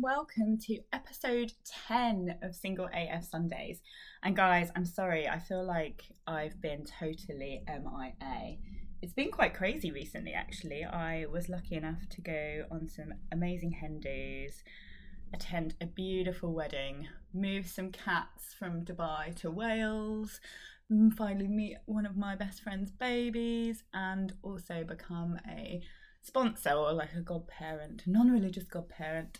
welcome to episode 10 of Single AF Sundays. And guys, I'm sorry, I feel like I've been totally MIA. It's been quite crazy recently, actually. I was lucky enough to go on some amazing hen dos, attend a beautiful wedding, move some cats from Dubai to Wales, finally meet one of my best friend's babies, and also become a sponsor or like a godparent, non-religious godparent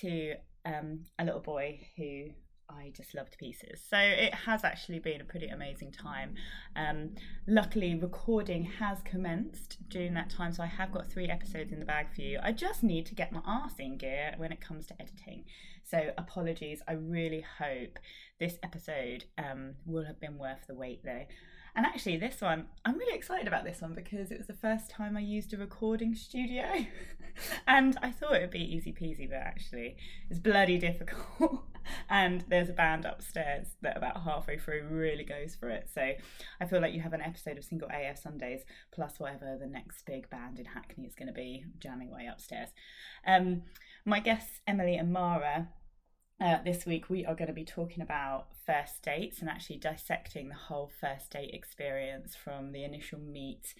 to um, a little boy who I just love to pieces. So it has actually been a pretty amazing time. Um, luckily, recording has commenced during that time, so I have got three episodes in the bag for you. I just need to get my arse in gear when it comes to editing. So apologies. I really hope this episode um, will have been worth the wait, though. And actually, this one, I'm really excited about this one because it was the first time I used a recording studio. and I thought it would be easy peasy, but actually, it's bloody difficult. and there's a band upstairs that about halfway through really goes for it. So I feel like you have an episode of Single AF Sundays plus whatever the next big band in Hackney is going to be jamming away upstairs. Um, my guests, Emily and Mara, uh, this week, we are going to be talking about first dates and actually dissecting the whole first date experience from the initial meet,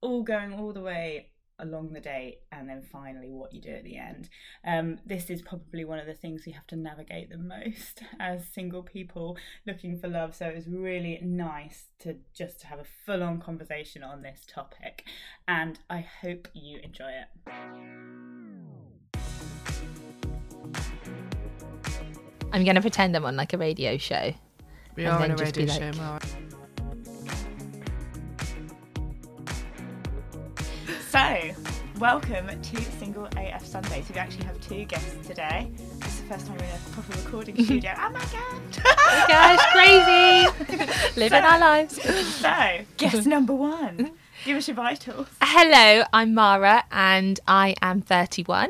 all going all the way along the date, and then finally what you do at the end. Um, this is probably one of the things we have to navigate the most as single people looking for love. So it was really nice to just have a full on conversation on this topic, and I hope you enjoy it. I'm going to pretend I'm on like a radio show. We And are then on a just be radio show, like- Mara. So, welcome to Single AF Sundays. We actually have two guests today. This is the first time we're in a proper recording studio. Oh my god! Gosh, crazy! Living our lives. so, guest number one. Give us your vitals. Hello, I'm Mara and I am 31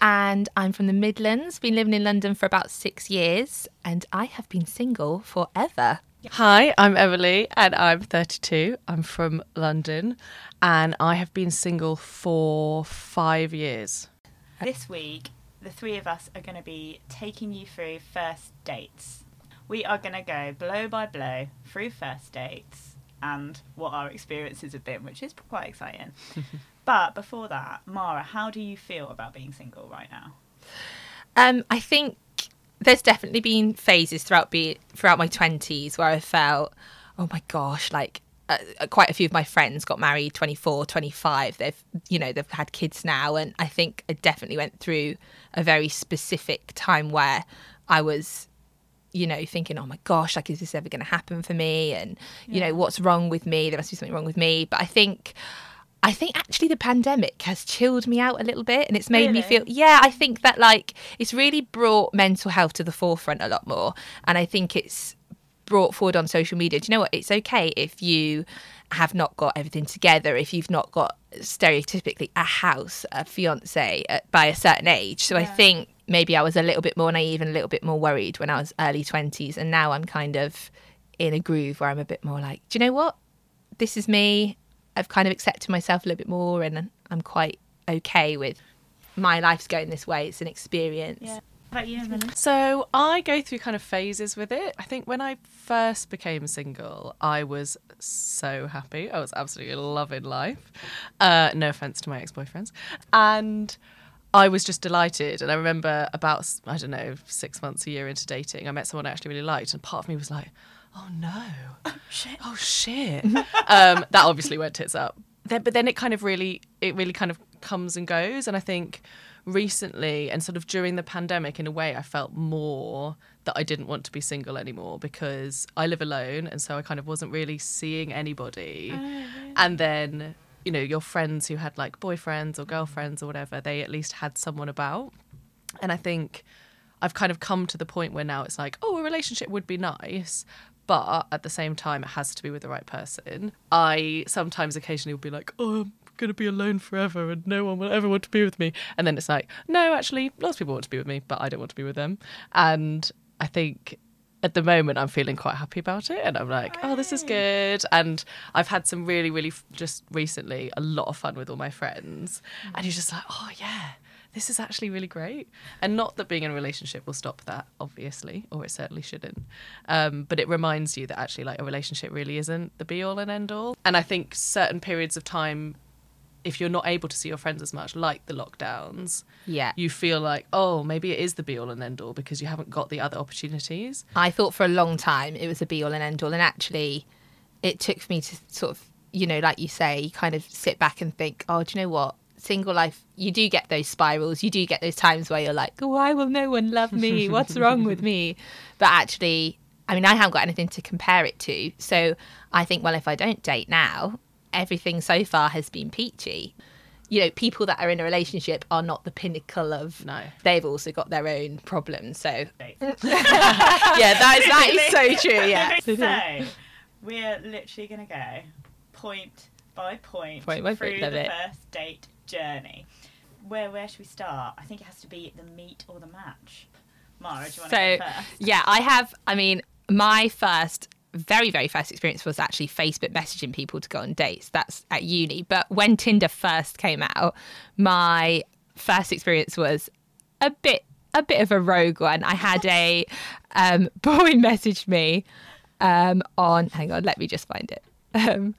and I'm from the Midlands. Been living in London for about six years and I have been single forever. Hi, I'm Emily and I'm 32. I'm from London and I have been single for five years. This week, the three of us are going to be taking you through first dates. We are going to go blow by blow through first dates and what our experiences have been, which is quite exciting. but before that, Mara, how do you feel about being single right now? Um, I think there's definitely been phases throughout be throughout my 20s where I felt, oh my gosh, like uh, quite a few of my friends got married 24 25 they've you know they've had kids now. And i think i definitely went through a very specific time where i was you know thinking oh my gosh like is this ever going to happen for me? And you know what's wrong with me? There must be something wrong with me. But i think I think actually the pandemic has chilled me out a little bit and it's made me feel yeah, I think that like it's really brought mental health to the forefront a lot more and I think it's brought forward on social media. Do you know what? It's okay if you have not got everything together, if you've not got stereotypically a house, a fiance uh, by a certain age. So I think maybe I was a little bit more naive and a little bit more worried when I was early 20s and now I'm kind of in a groove where I'm a bit more like, do you know what? This is me. I've kind of accepted myself a little bit more and I'm quite okay with my life's going this way. It's an experience. Yeah. About you, So I go through kind of phases with it. I think when I first became single, I was so happy. I was absolutely loving life. Uh, no offense to my ex boyfriends. And I was just delighted. And I remember about, I don't know, six months, a year into dating, I met someone I actually really liked. And part of me was like, oh no. oh Shit. oh shit. Um that obviously went tits up. Then, but then it kind of really it really kind of comes and goes. And i think recently and sort of during the pandemic in a way i felt more that i didn't want to be single anymore because i live alone and so i kind of wasn't really seeing anybody. And then you know your friends who had like boyfriends or girlfriends or whatever they at least had someone about. And i think I've kind of come to the point where now it's like, oh, a relationship would be nice, but at the same time, it has to be with the right person. I sometimes occasionally will be like, oh, I'm going to be alone forever and no one will ever want to be with me. And then it's like, no, actually, lots of people want to be with me, but I don't want to be with them. And I think at the moment I'm feeling quite happy about it and I'm like, oh, this is good. And I've had some really, really f- just recently a lot of fun with all my friends. And you're just like, oh, yeah, this is actually really great. And not that being in a relationship will stop that, obviously, or it certainly shouldn't. Um, but it reminds you that actually, like, a relationship really isn't the be all and end all. And I think certain periods of time, if you're not able to see your friends as much, like the lockdowns, Yeah. you feel like, oh, maybe it is the be all and end all because you haven't got the other opportunities. I thought for a long time it was a be all and end all, and actually, it took me to sort of, you know, like you say, kind of sit back and think, oh, do you know what? Single life, you do get those spirals. You do get those times where you're like, why will no one love me? What's wrong with me? But actually, I mean, I haven't got anything to compare it to. So I think, well, if I don't date now, everything so far has been peachy. You know, people that are in a relationship are not the pinnacle of. No. They've also got their own problems. So yeah, that is that is so true. Yeah. so we're literally going to go point by point, Point by through point, the it. first date journey. Where where should we start? I think it has to be the meet or the match. Mara, do you want So to go first? yeah, I have. I mean, my first, very very first experience was actually Facebook messaging people to go on dates. That's at uni. But when Tinder first came out, my first experience was a bit a bit of a rogue one. I had a um, boy message me um, on. Hang on, let me just find it. Um,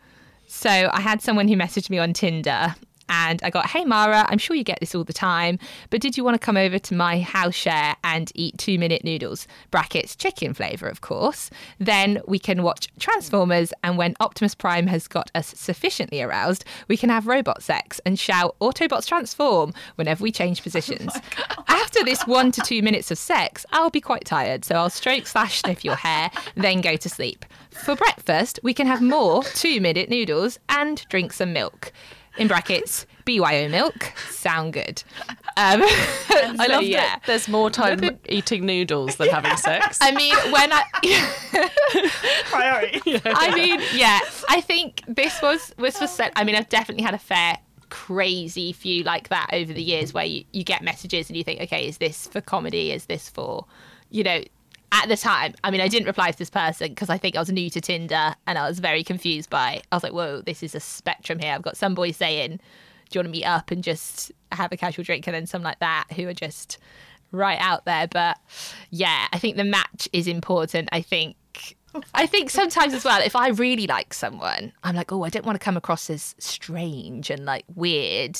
so I had someone who messaged me on Tinder and I got, hey Mara, I'm sure you get this all the time, but did you want to come over to my house share and eat two minute noodles? Brackets, chicken flavour, of course. Then we can watch Transformers, and when Optimus Prime has got us sufficiently aroused, we can have robot sex and shout Autobots transform whenever we change positions. Oh After this one to two minutes of sex, I'll be quite tired, so I'll stroke slash sniff your hair, then go to sleep. For breakfast, we can have more two minute noodles and drink some milk. In brackets, BYO milk. Sound good. Um, I so, love yeah. that there's more time eating noodles than having sex. I mean, when I. Priority. I mean, yeah, I think this was was for set. I mean, I've definitely had a fair crazy few like that over the years where you, you get messages and you think, okay, is this for comedy? Is this for, you know, at the time, I mean, I didn't reply to this person because I think I was new to Tinder and I was very confused by. I was like, whoa, this is a spectrum here. I've got some boys saying, do you want to meet up and just have a casual drink, and then some like that who are just right out there. But yeah, I think the match is important. I think. I think sometimes as well, if I really like someone, I'm like, oh, I don't want to come across as strange and like weird.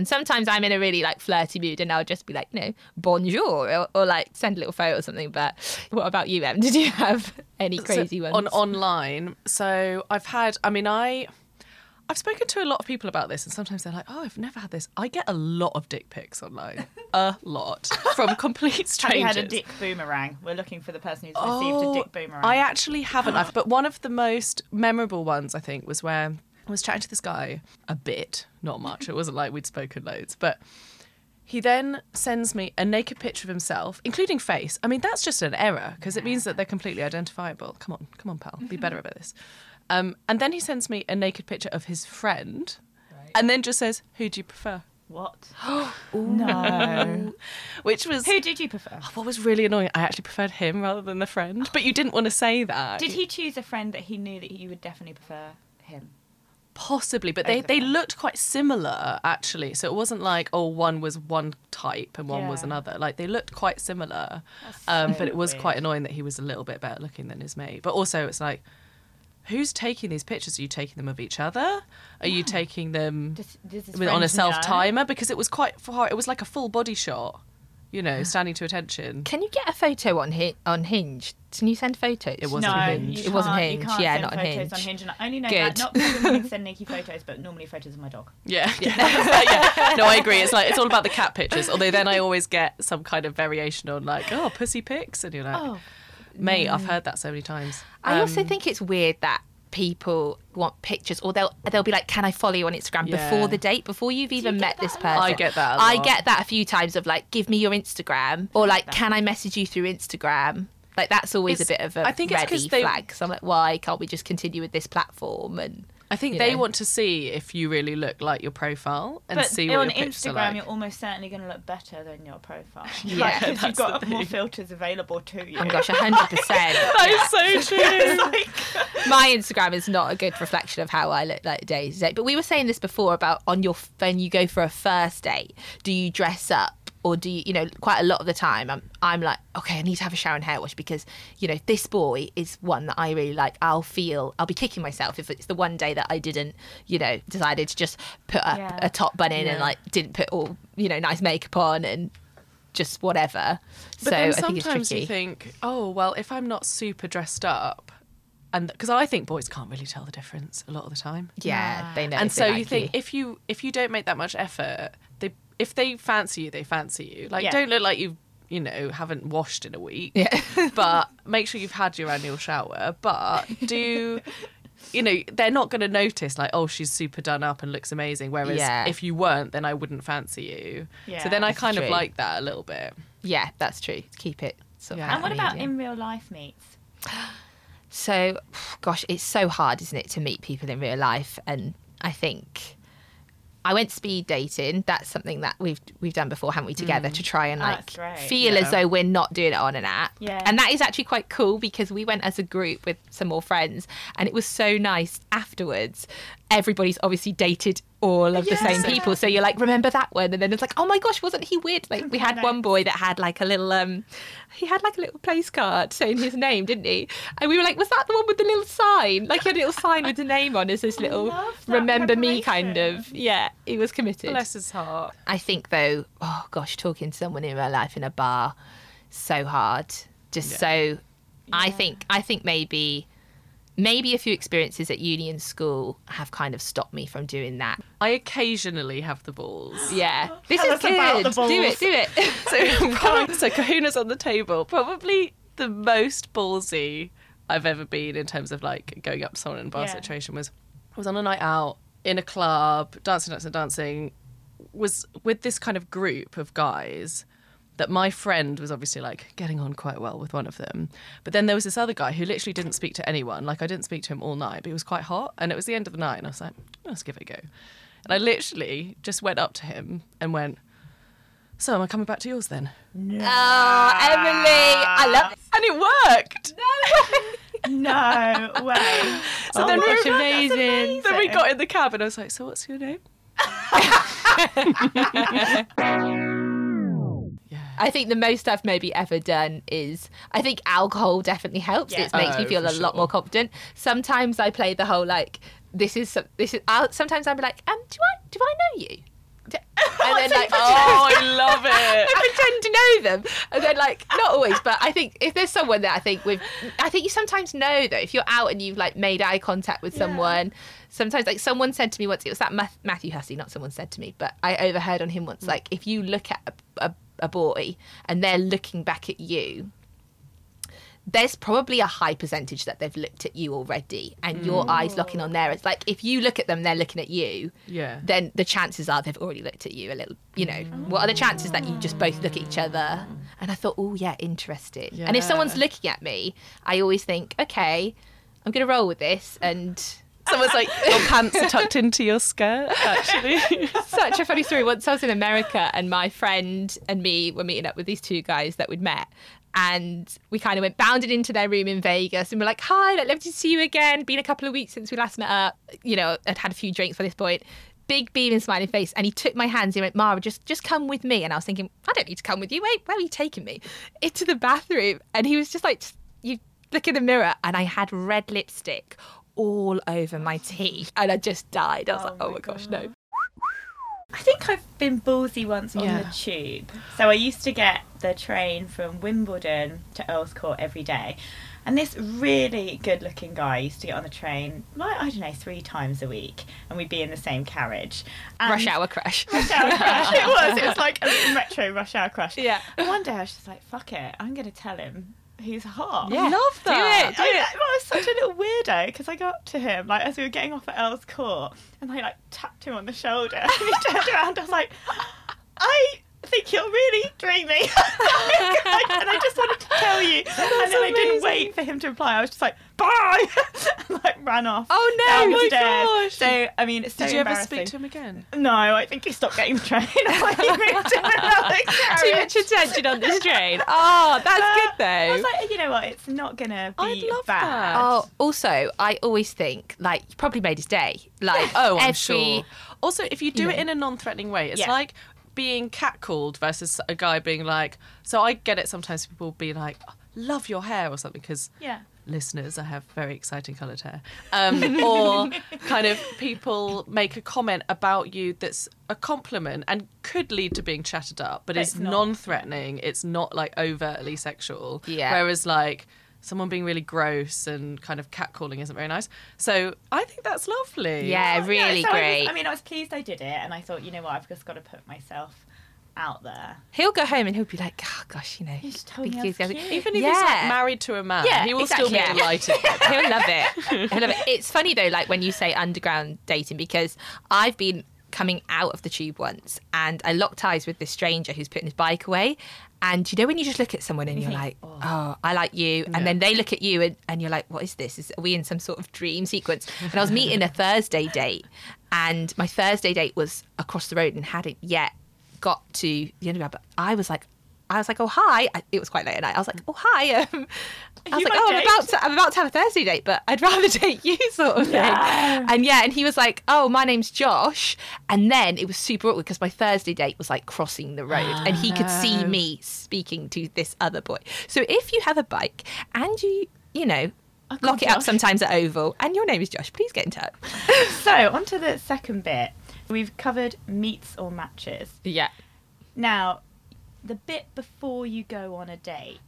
And sometimes I'm in a really like flirty mood and I'll just be like, you know, bonjour or, or like send a little photo or something. But what about you, Em? Did you have any crazy So, ones? on online. So I've had. I mean, I. I've spoken to a lot of people about this, and sometimes they're like, "Oh, I've never had this." I get a lot of dick pics online, a lot from complete Have strangers. you had a dick boomerang? We're looking for the person who's received a dick boomerang. Oh, I actually haven't. I've, but one of the most memorable ones, I think, was where I was chatting to this guy a bit, not much. It wasn't like we'd spoken loads, but he then sends me a naked picture of himself, including face. I mean, that's just an error because it means that they're completely identifiable. Come on, come on, pal, be better about this. Um, and then he sends me a naked picture of his friend, and then just says, "Who do you prefer?" What? Oh no. Which was Who did you prefer? what was really annoying. I actually preferred him rather than the friend, but you didn't want to say that. Did he choose a friend that he knew that you would definitely prefer him? Possibly, but they, they looked quite similar actually. So it wasn't like oh one was one type and one was another. Like they looked quite similar, um, so but it was weird. quite annoying that he was a little bit better looking than his mate. But also it's like, who's taking these pictures? Are you taking them of each other? Are you taking them Does, does with, on a self timer? Because it was quite far. It was like a full body shot, you know, standing to attention. Can you get a photo on Hi- on Hinge? Can you send photos? It wasn't no, Hinge. You It wasn't can't- Hinge, You can't yeah, send not on photos Hinge. on Hinge. And I only know Good. that not because women send naked photos, but normally photos of my dog. Yeah, yeah. yeah. No, I agree. It's like it's all about the cat pictures. Although then I always get some kind of variation on like, oh, pussy pics, and you're like, Oh, mate, I've heard that so many times. I also Um, think it's weird that people want pictures or they'll they'll be like can i follow you on instagram Yeah. before the date? Before you've even get met this person. I get that a I get that a few times of like give me your instagram or like that. can i message you through instagram? Like that's always It's- a bit of a I think it's ready they- flag so i'm like why can't we just continue with this platform? And I think they know. want to see if you really look like your profile and but see what on your Instagram, like. you're almost certainly going to look better than your profile. Yeah, because you've got more filters available to you. oh my gosh 100% That is so true. my Instagram is not a good reflection of how I look like day to day. But we were saying this before about on your when you go for a first date, do you dress up or do you, you know, quite a lot of the time, I'm, I'm like, okay, I need to have a shower and hair wash because, you know, this boy is one that I really like. I'll feel, I'll be kicking myself if it's the one day that I didn't, you know, decided to just put a, Yeah. a top bun in and like didn't put all, you know, nice makeup on and just whatever. But so then I think it's sometimes you think, oh well, if I'm not super dressed up, and because I think boys can't really tell the difference a lot of the time. yeah, they know. and so you think if you if you don't make that much effort, they if they fancy you, they fancy you. Like Yeah. don't look like you you know haven't washed in a week. Yeah. but make sure you've had your annual shower. But do. You know, they're not going to notice like, oh, she's super done up and looks amazing. Whereas Yeah. if you weren't, then I wouldn't fancy you. Yeah, so then I that's kind of true. like that a little bit. yeah, that's true. Keep it. Sort of Yeah. happy And what about medium. in real life meets? So, gosh, it's so hard, isn't it, to meet people in real life? And I think I went speed dating. That's something that we've we've done before, haven't we? Together mm. to try and Oh, like feel Yeah. as though we're not doing it on an app. Yeah. And that is actually quite cool because we went as a group with some more friends, and it was so nice afterwards. Everybody's obviously dated all of the same people, so you're like, remember that one, and then it's like, oh my gosh, wasn't he weird? Like we had one boy that had like a little um, he had like a little place card saying his name, didn't he? And we were like, was that the one with the little sign? Like he had a little sign with the name on as this little remember me kind of. Yeah, he was committed. Bless his heart. I think though, oh gosh, talking to someone in real life in a bar, so hard. Just Yeah. so. I think I think maybe maybe a few experiences at uni and school have kind of stopped me from doing that. I occasionally have the balls. Yeah, this Tell is us about good. the Do it, do it. So, probably, so kahuna's on the table. Probably the most ballsy I've ever been in terms of like going up to someone in a bar Yeah. situation was I was on a night out in a club, dancing, dancing, dancing. Was with this kind of group of guys that my friend was obviously like getting on quite well with one of them. But then there was this other guy who literally didn't speak to anyone. Like I didn't speak to him all night, but he was quite hot. And it was the end of the night, and I was like, let's give it a go. And I literally just went up to him and went, So am I coming back to yours then? oh, Emily, I love it. And it worked. No no way. So Oh then my we gosh, amazing. Then we got in the cab and I was like, So what's your name? yeah. I think the most I've maybe ever done is I think alcohol definitely helps. Yeah. It makes me Oh, feel for a lot more confident. Sometimes I play the whole like this is this is. I'll, sometimes I'll be like, um, do I do I know you? And then like, Oh, I love it. I pretend to know them, and then like not always, but I think if there's someone that I think with, I think you sometimes know though if you're out and you've like made eye contact with someone. Sometimes like someone said to me once, it was that Matthew Hussey, not someone said to me, but I overheard on him once. Like if you look at a, a, a boy and they're looking back at you. There's probably a high percentage that they've looked at you already, and your mm. eyes locking on there. It's like if you look at them, they're looking at you Yeah. then the chances are they've already looked at you a little. You know, mm. what are the chances that you just both look at each other? And I thought, oh yeah, interesting. And if someone's looking at me, I always think, okay, I'm gonna roll with this. And Someone's like, Your pants are tucked into your skirt, actually. such a funny story. Once I was in America, and my friend and me were meeting up with these two guys that we'd met. And we kind of went bounded into their room in Vegas and we're like, hi, like, lovely to see you again. Been a couple of weeks since we last met up. You know, I'd had a few drinks by this point. Big beaming, smiling face. And he took my hands. He went, Mara, just, just come with me. And I was thinking, I don't need to come with you. Wait, where are you taking me? Into the bathroom. And he was just like, "Just- you look in the mirror. And I had red lipstick all over my teeth. And I just died. I was Oh like, oh my my gosh, no. I think I've been ballsy once on Yeah. the tube. So I used to get the train from Wimbledon to Earl's Court every day. And this really good looking guy used to get on the train, like, I don't know, three times a week. And we'd be in the same carriage. And Rush hour crash. Rush hour crash. It was. It was like a little metro rush hour crash. Yeah. And one day I was just like, fuck it. I'm going to tell him who's hot. Yeah. Love Do that. it. Do I, it. I was such a little weirdo because I got up to him like as we were getting off at Earl's Court and I like tapped him on the shoulder and he turned around. And I was like, I think you're really dreamy, and I just wanted to tell you. and then I didn't wait for him to reply. I was just like, bye, and like ran off. Oh, no. down Oh the my gosh. So I mean, it's so Did you ever speak to him again? No, I think he stopped getting the train. like, he moved to another Too much attention on this train. Oh, that's good But I was like, you know what? It's not gonna be I'd love bad. that. Oh, also, I always think like you probably made his day. Like, Oh, I'm every, sure. Also, if you do you it in a non-threatening way, it's Yeah. like being catcalled versus a guy being like, so I get it. Sometimes people be like, oh, love your hair or something because Yeah. Listeners, I have very exciting coloured hair. Um, or kind of people make a comment about you that's a compliment and could lead to being chatted up, but, But it's it's non-threatening. It's not like overtly sexual. Yeah. Whereas like someone being really gross and kind of catcalling isn't very nice. So I think that's lovely. Yeah, Yeah, really so I was- great. I, mean, I was pleased I did it, and I thought, you know what, I've just got to put myself out there. He'll go home and he'll be like, oh gosh, you know. You just told me I because- was cute. Even if he's like married to a man, Yeah, he will exactly. still be Yeah. delighted. He'll love it. He'll love it. It's funny though, like when you say underground dating, because I've been coming out of the tube once and I locked eyes with this stranger who's putting his bike away. And you know when you just look at someone and you're think, like, oh. oh, I like you, and then they look at you and, and you're like, what is this? Is, are we in some sort of dream sequence? And I was meeting a Thursday date, and my Thursday date was across the road and hadn't yet got to the underground. But I was like, I was like, oh hi. I, it was quite late at night. I was like, oh hi. Um, I was like, oh, I'm about to, I'm about to have a Thursday date, but I'd rather date you, sort of thing. And yeah, and he was like, oh, my name's Josh. And then it was super awkward because my Thursday date was like crossing the road, and he could see me speaking to this other boy. So if you have a bike and you, you know. Lock it up sometimes at Oval, and your name is Josh. Please get in touch. So, on to the second bit. We've covered meets or matches. Yeah, Now, the bit before you go on a date,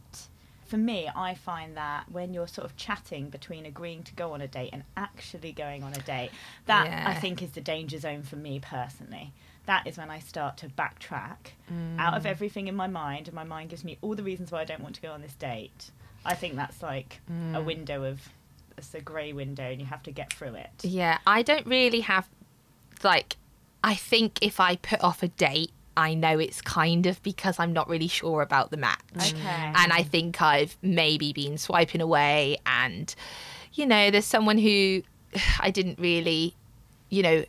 for me, I find that when you're sort of chatting between agreeing to go on a date and actually going on a date, that I think is the danger zone for me personally. That is when I start to backtrack out of mm. everything in my mind, and my mind gives me all the reasons why I don't want to go on this date. I think that's like a mm. window of it's a grey window, and you have to get through it. Yeah, I don't really have like I think if I put off a date, I know it's kind of because I'm not really sure about the match. Okay. And I think I've maybe been swiping away and you know, there's someone who I didn't really, you know,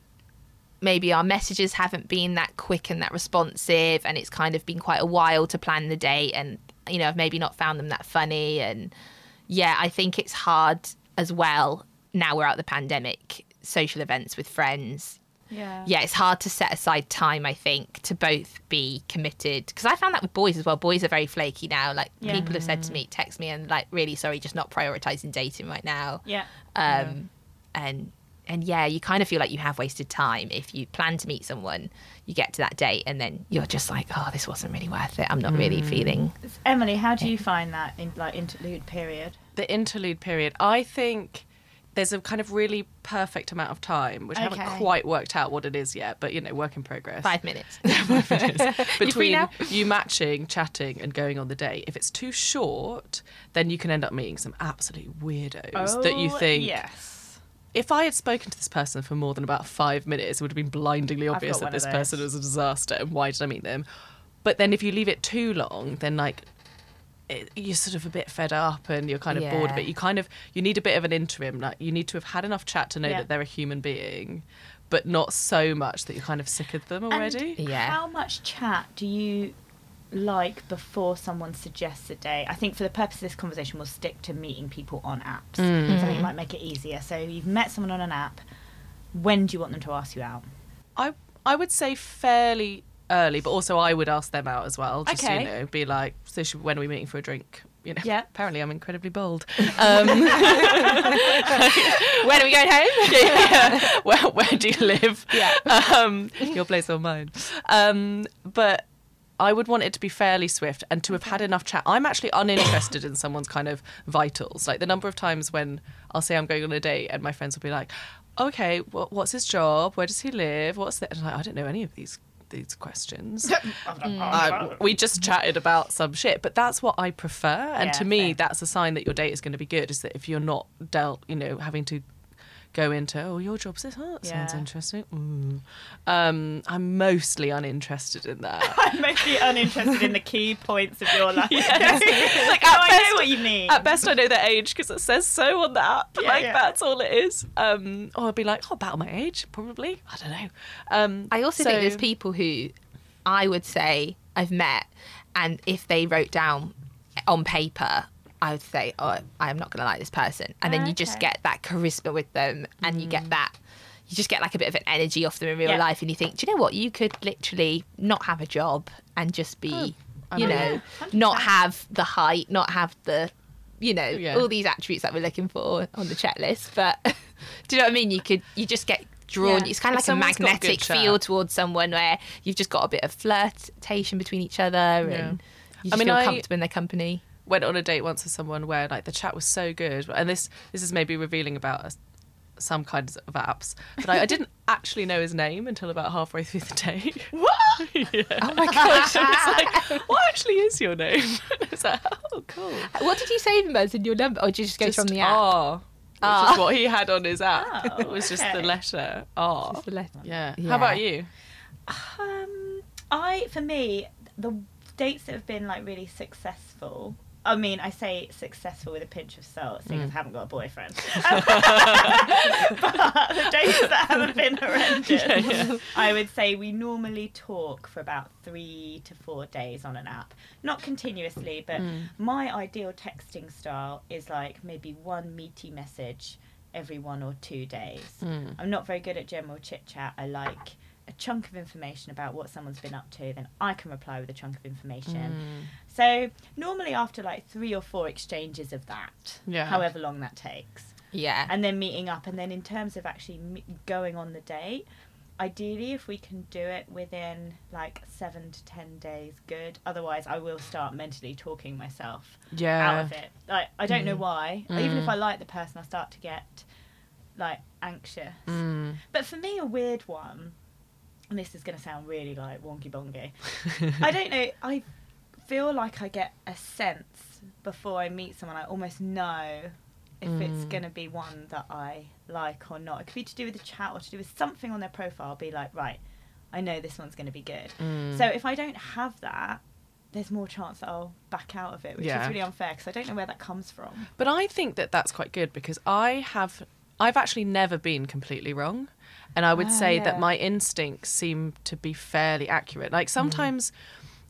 maybe our messages haven't been that quick and that responsive and it's kind of been quite a while to plan the date and you know, I've maybe not found them that funny and yeah, I think it's hard as well now we're out of the pandemic, social events with friends. Yeah. Yeah, it's hard to set aside time, I think, to both be committed. Because I found that with boys as well. Boys are very flaky now. Like, Yeah. people have said to me, text me, and like, really sorry, just not prioritizing dating right now. Yeah. Um, and and yeah, you kind of feel like you have wasted time if you plan to meet someone, you get to that date, and then you're just like, oh, this wasn't really worth it. I'm not really feeling. Emily, how do you find that in like interlude period? the interlude period, I think there's a kind of really perfect amount of time, which I haven't quite worked out what it is yet, but you know, work in progress. Five minutes. Between you matching, chatting, and going on the date. If it's too short, then you can end up meeting some absolute weirdos that you Oh, think. Yes. If I had spoken to this person for more than about five minutes, it would have been blindingly obvious that this person was a disaster and why did I meet them? But then if you leave it too long, then like it, you're sort of a bit fed up and you're kind of bored of Yeah. it. You kind of you need a bit of an interim. Like you need to have had enough chat to know Yeah. that they're a human being, but not so much that you're kind of sick of them already. And Yeah. How much chat do you like before someone suggests a date? I think for the purpose of this conversation, we'll stick to meeting people on apps. Mm. So I think it might make it easier. So you've met someone on an app. When do you want them to ask you out? I I would say fairly early, but also I would ask them out as well. Just Okay. you know, be like, so should, when are we meeting for a drink? You know, Yeah. Apparently, I'm incredibly bold. Um, when are we going home? yeah. where, where do you live? Yeah. Um, your place or mine. Um, but I would want it to be fairly swift and to have had enough chat. I'm actually uninterested in someone's kind of vitals. Like the number of times when I'll say I'm going on a date and my friends will be like, okay, what, what's his job? Where does he live? What's that? And I'm like, I don't know any of these these questions. Uh, we just chatted about some shit, but that's what I prefer. And Yeah, to me, fair. that's a sign that your date is going to be good. Is that if you're not dealt, you know, having to go into, oh, your job's this. Oh, that sounds Yeah. interesting. Mm. Um, I'm mostly uninterested in that. I'm mostly uninterested in the key points of your life. like no, at I best, know what you mean. At best, I know their age because it says so on the app. Yeah, like yeah. that's all it is. Um, or I'd be like, oh, about my age, probably. I don't know. Um, I also think there's people who I would say I've met, and if they wrote down on paper, I would say, "Oh, I'm not going to like this person," and then you just Okay. get that charisma with them, and you get mm. that, you just get like a bit of an energy off them in real Yeah. life, and you think, do you know what? You could literally not have a job and just be, I you mean- know, Yeah, not have the height, not have the, you know, Yeah. all these attributes that we're looking for on the checklist. But do you know what I mean? You could, you just get drawn. Yeah. It's kind of like a someone's got good magnetic chat. feel towards someone where you've just got a bit of flirtation between each other, and Yeah. you I just mean, feel I- comfortable in their company. Went on a date once with someone where like the chat was so good, and this this is maybe revealing about us, some kinds of apps, but I, I didn't actually know his name until about halfway through the date. What? yeah. Oh my gosh! it's like, what actually is your name? it's like, oh, cool. what did you save him as in your number, or did you just go Just from the app? R, which Ah. is what he had on his app. Oh, it was just the letter R. Just the letter. Yeah. Yeah. How about you? Um, I for me the dates that have been like really successful. I mean, I say successful with a pinch of salt, seeing Mm. as I haven't got a boyfriend. but the dates that haven't been horrendous, Yeah, yeah. I would say we normally talk for about three to four days on an app. Not continuously, but Mm. my ideal texting style is like maybe one meaty message every one or two days. Mm. I'm not very good at general chit chat. I like chunk of information about what someone's been up to, then I can reply with a chunk of information. Mm. So normally after like three or four exchanges of that, Yeah. however long that takes, Yeah. and then meeting up, and then in terms of actually me- going on the date, ideally if we can do it within like seven to ten days, good. Otherwise, I will start mentally talking myself Yeah. out of it. Like I don't know why. Even if Mm. I like the person, I start to get like anxious. Mm. But for me, a weird one, and this is going to sound really like wonky bongy. I don't know. I feel like I get a sense before I meet someone. I almost know if it's Mm. going to be one that I like or not. It could be to do with the chat or to do with something on their profile. I'll be like, right, I know this one's going to be good. Mm. So if I don't have that, there's more chance that I'll back out of it, which Yeah. is really unfair because I don't know where that comes from. But I think that that's quite good because I have, I've actually never been completely wrong. And I would Ah, say yeah. that my instincts seem to be fairly accurate. Like sometimes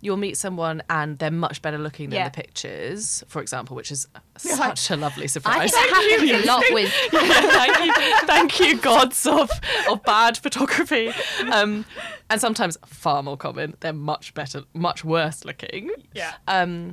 you'll meet someone and they're much better looking than Yeah. the pictures, for example, which is You're like, such a lovely I surprise. think that happens a lot with. thank you, thank you, gods of of bad photography. Um, and sometimes far more common, they're much better, much worse looking. Yeah. Um,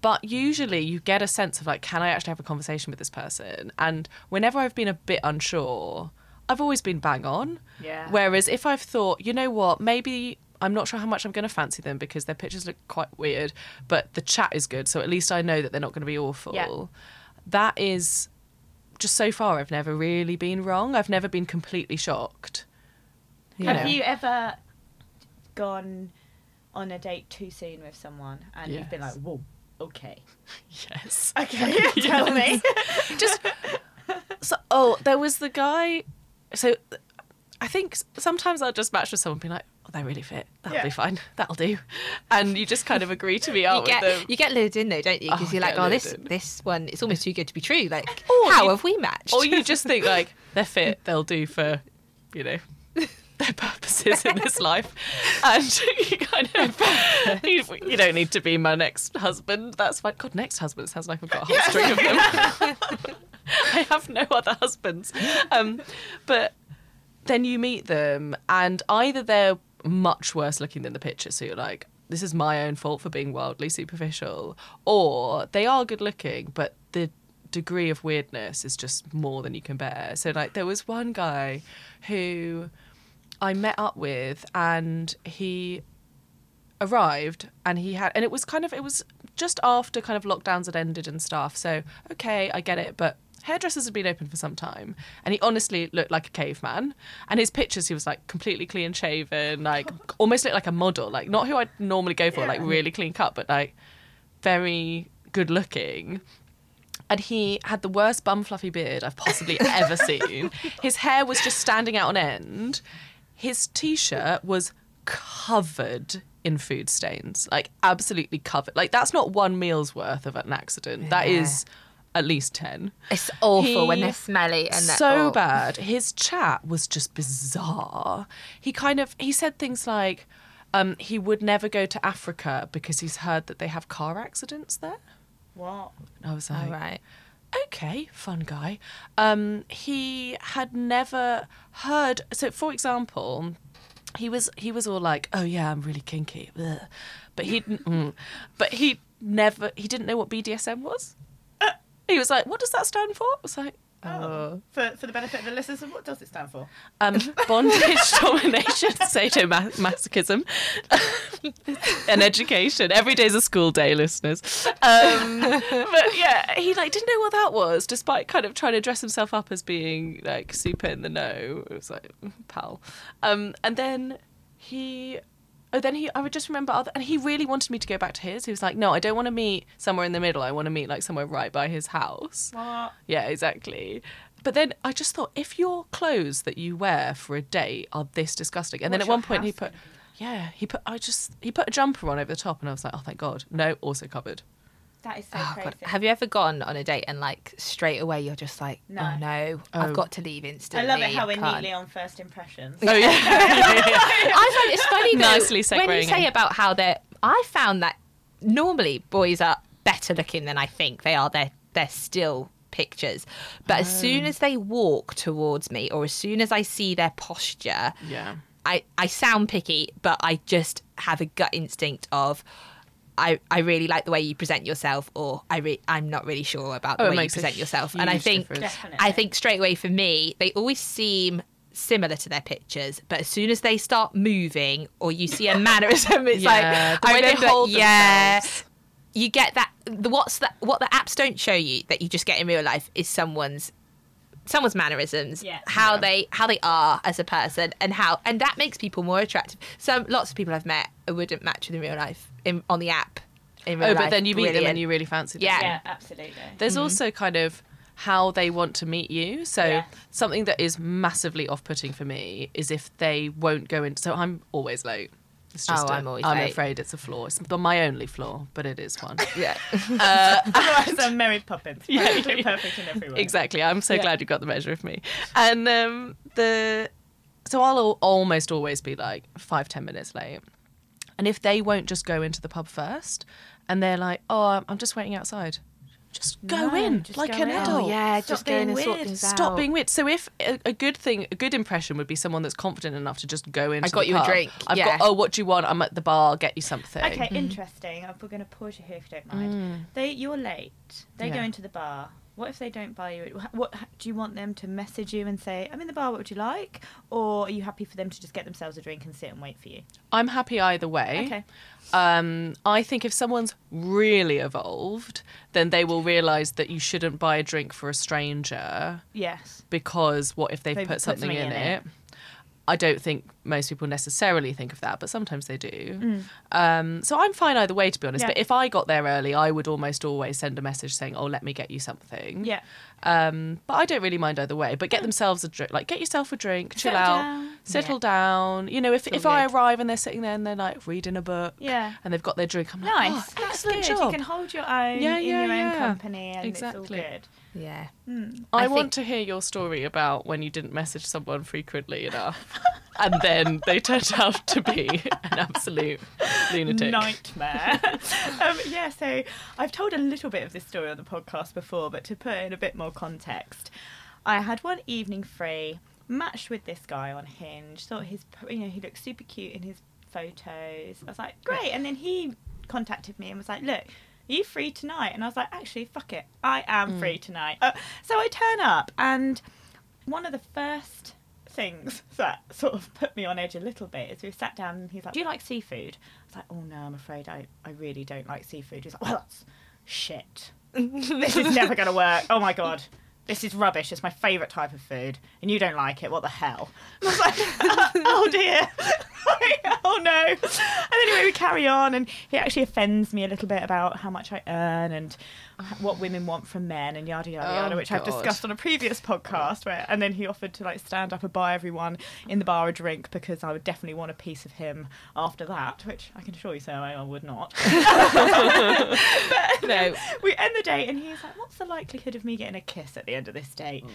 but usually you get a sense of like, can I actually have a conversation with this person? And whenever I've been a bit unsure, I've always been bang on. Yeah. Whereas if I've thought, you know what, maybe I'm not sure how much I'm going to fancy them because their pictures look quite weird, but the chat is good, so at least I know that they're not going to be awful. Yeah. That is just so far, I've never really been wrong. I've never been completely shocked. You Have know? you ever gone on a date too soon with someone and you've been like, whoa, okay. Yes. Okay, tell me. just so oh there was the guy so i think sometimes i'll just match with someone and be like oh they really fit that'll Yeah. be fine that'll do and you just kind of agree to be You out get with them you get lured in though, don't you? Because Oh, you're like, oh, this in. this one, it's almost too good to be true. Like, Or how you- have we matched? or you just think like they're fit they'll do for you know their purposes in this life and you kind of you, you don't need to be my next husband that's fine god next husband sounds like i've got a whole string of them i have no other husbands. Um, but then you meet them and either they're much worse looking than the picture so you're like this is my own fault for being wildly superficial or they are good looking but the degree of weirdness is just more than you can bear. So like there was one guy who i met up with and he arrived and he had and it was kind of it was just after kind of lockdowns had ended and stuff. So okay i get it but hairdressers had been open for some time and he honestly looked like a caveman and his pictures he was like completely clean shaven like almost looked like a model like not who i'd normally go for like really clean cut but like very good looking and he had the worst bum fluffy beard I've possibly ever seen. His hair was just standing out on end. His t-shirt was covered in food stains, like absolutely covered. Like that's not one meal's worth of an accident. That Yeah. is at least ten. it's awful when they're smelly and they're so oh. bad. His chat was just bizarre. He kind of he said things like um, he would never go to Africa because he's heard that they have car accidents there. what? And I was like, Oh, right. okay, fun guy. Um, he had never heard. So, for example, he was he was all like, "Oh yeah, I'm really kinky," Ugh. but he mm, but he never he didn't know what BDSM was. He was like, "What does that stand for?" I was like, Oh. For, for the benefit of the listeners, what does it stand for? um, bondage, domination, sadomasochism, and education. Every day's a school day, listeners. Um, but yeah, he like didn't know what that was, despite kind of trying to dress himself up as being like super in the know. It was like pal. Um, and then he. Oh, then he. I would just remember other, and he really wanted me to go back to his. He was like, "No, I don't want to meet somewhere in the middle. I want to meet like somewhere right by his house." What? Yeah, exactly. But then I just thought, if your clothes that you wear for a date are this disgusting, and then at one point he put, yeah, he put, I just, he put a jumper on over the top, and I was like, oh, thank God, no, also covered. That is so Oh, crazy. God. Have you ever gone on a date and like straight away you're just like, No. oh no, Oh. I've got to leave instantly. I love it how we're can't." neatly on first impressions. Oh yeah, I find it's funny though, Nicely when you say in. about how they're. I found that normally boys are better looking than I think they are. They're they're still pictures, but as soon mm. as they walk towards me, or as soon as I see their posture, yeah. I I sound picky, but I just have a gut instinct of. I, I really like the way you present yourself, or I re- I'm not really sure about the Oh, way you present yourself. And I think I think straight away for me, they always seem similar to their pictures, but as soon as they start moving or you see a mannerism, it's Yeah, like the I way they remember- hold yeah, themselves. you get that. The what's that? What the apps don't show you that you just get in real life is someone's someone's mannerisms, Yeah. how Yeah. they how they are as a person, and how and that makes people more attractive. Some lots of people I've met wouldn't match with in real life in, on the app. In real Oh, life. but then you meet them and you really fancy them. Yeah. Yeah, absolutely. There's mm-hmm. also kind of how they want to meet you. So Yeah. something that is massively off-putting for me is if they won't go in. So I'm always late. It's just Oh, i I'm always I'm late. afraid it's a flaw. It's my only flaw, but it is one. yeah. Otherwise, I'm Mary Poppins. Yeah. Perfectly perfect in every way. exactly. I'm so Yeah. glad you got the measure of me. And um, the so I'll almost always be like five ten minutes late. And if they won't just go into the pub first, and they're like, "Oh, I'm- I'm just waiting outside," just go No, in just like go an in. adult. Oh yeah, Stop just go in being and sort weird. things Stop out. being weird. So if a, a good thing, a good impression would be someone that's confident enough to just go in. I got you a drink, I've yeah. got. Oh, what do you want? I'm at the bar. I'll Get you something. Okay, interesting. Uh, We're going to pause you here if you don't mind. They, you're late. They go into the bar. What if they don't buy you? What do you want them to message you and say, "I'm in the bar. What would you like?" Or are you happy for them to just get themselves a drink and sit and wait for you? I'm happy either way. Okay. Um, I think if someone's really evolved, then they will realise that you shouldn't buy a drink for a stranger Yes. because what if they've They've put, put something, in, in it? it. I don't think most people necessarily think of that, but sometimes they do. Mm. Um, so I'm fine either way, to be honest. Yeah. But if I got there early, I would almost always send a message saying, "Oh, let me get you something." Yeah. Um, but I don't really mind either way. But get themselves a drink, like get yourself a drink, chill out, down. settle Yeah. down. You know, if if all I arrive and they're sitting there and they're like reading a book, Yeah. and they've got their drink, I'm like, Nice. oh, excellent good. job. You can hold your own Yeah, in your yeah. own company, and Exactly. it's all good. Yeah. Mm. I, I want think- to hear your story about when you didn't message someone frequently enough, and then they turned out to be an absolute lunatic. nightmare. um, yeah, so I've told a little bit of this story on the podcast before, but to put in a bit more context, I had one evening free, matched with this guy on Hinge. Thought his, you know, he looked super cute in his photos. I was like, great. And then he contacted me and was like, look. You free tonight? And I was like, actually, fuck it. I am free tonight. Uh, so I turn up, and one of the first things that sort of put me on edge a little bit is we sat down and he's like, Do you like seafood? I was like, Oh no, I'm afraid I, I really don't like seafood. He's like, Well, that's shit. this is never going to work. Oh my God. This is rubbish. It's my favourite type of food, and you don't like it. What the hell? And I was like, oh dear. oh no. And anyway, we carry on, and he actually offends me a little bit about how much I earn and what women want from men, and yada yada Oh, yada, which I've discussed on a previous podcast. Where, and then he offered to like stand up and buy everyone in the bar a drink because I would definitely want a piece of him after that, which I can assure you, so I would not. but No. we end the date, and he's like, "What's the likelihood of me getting a kiss at the end of this date?" Mm.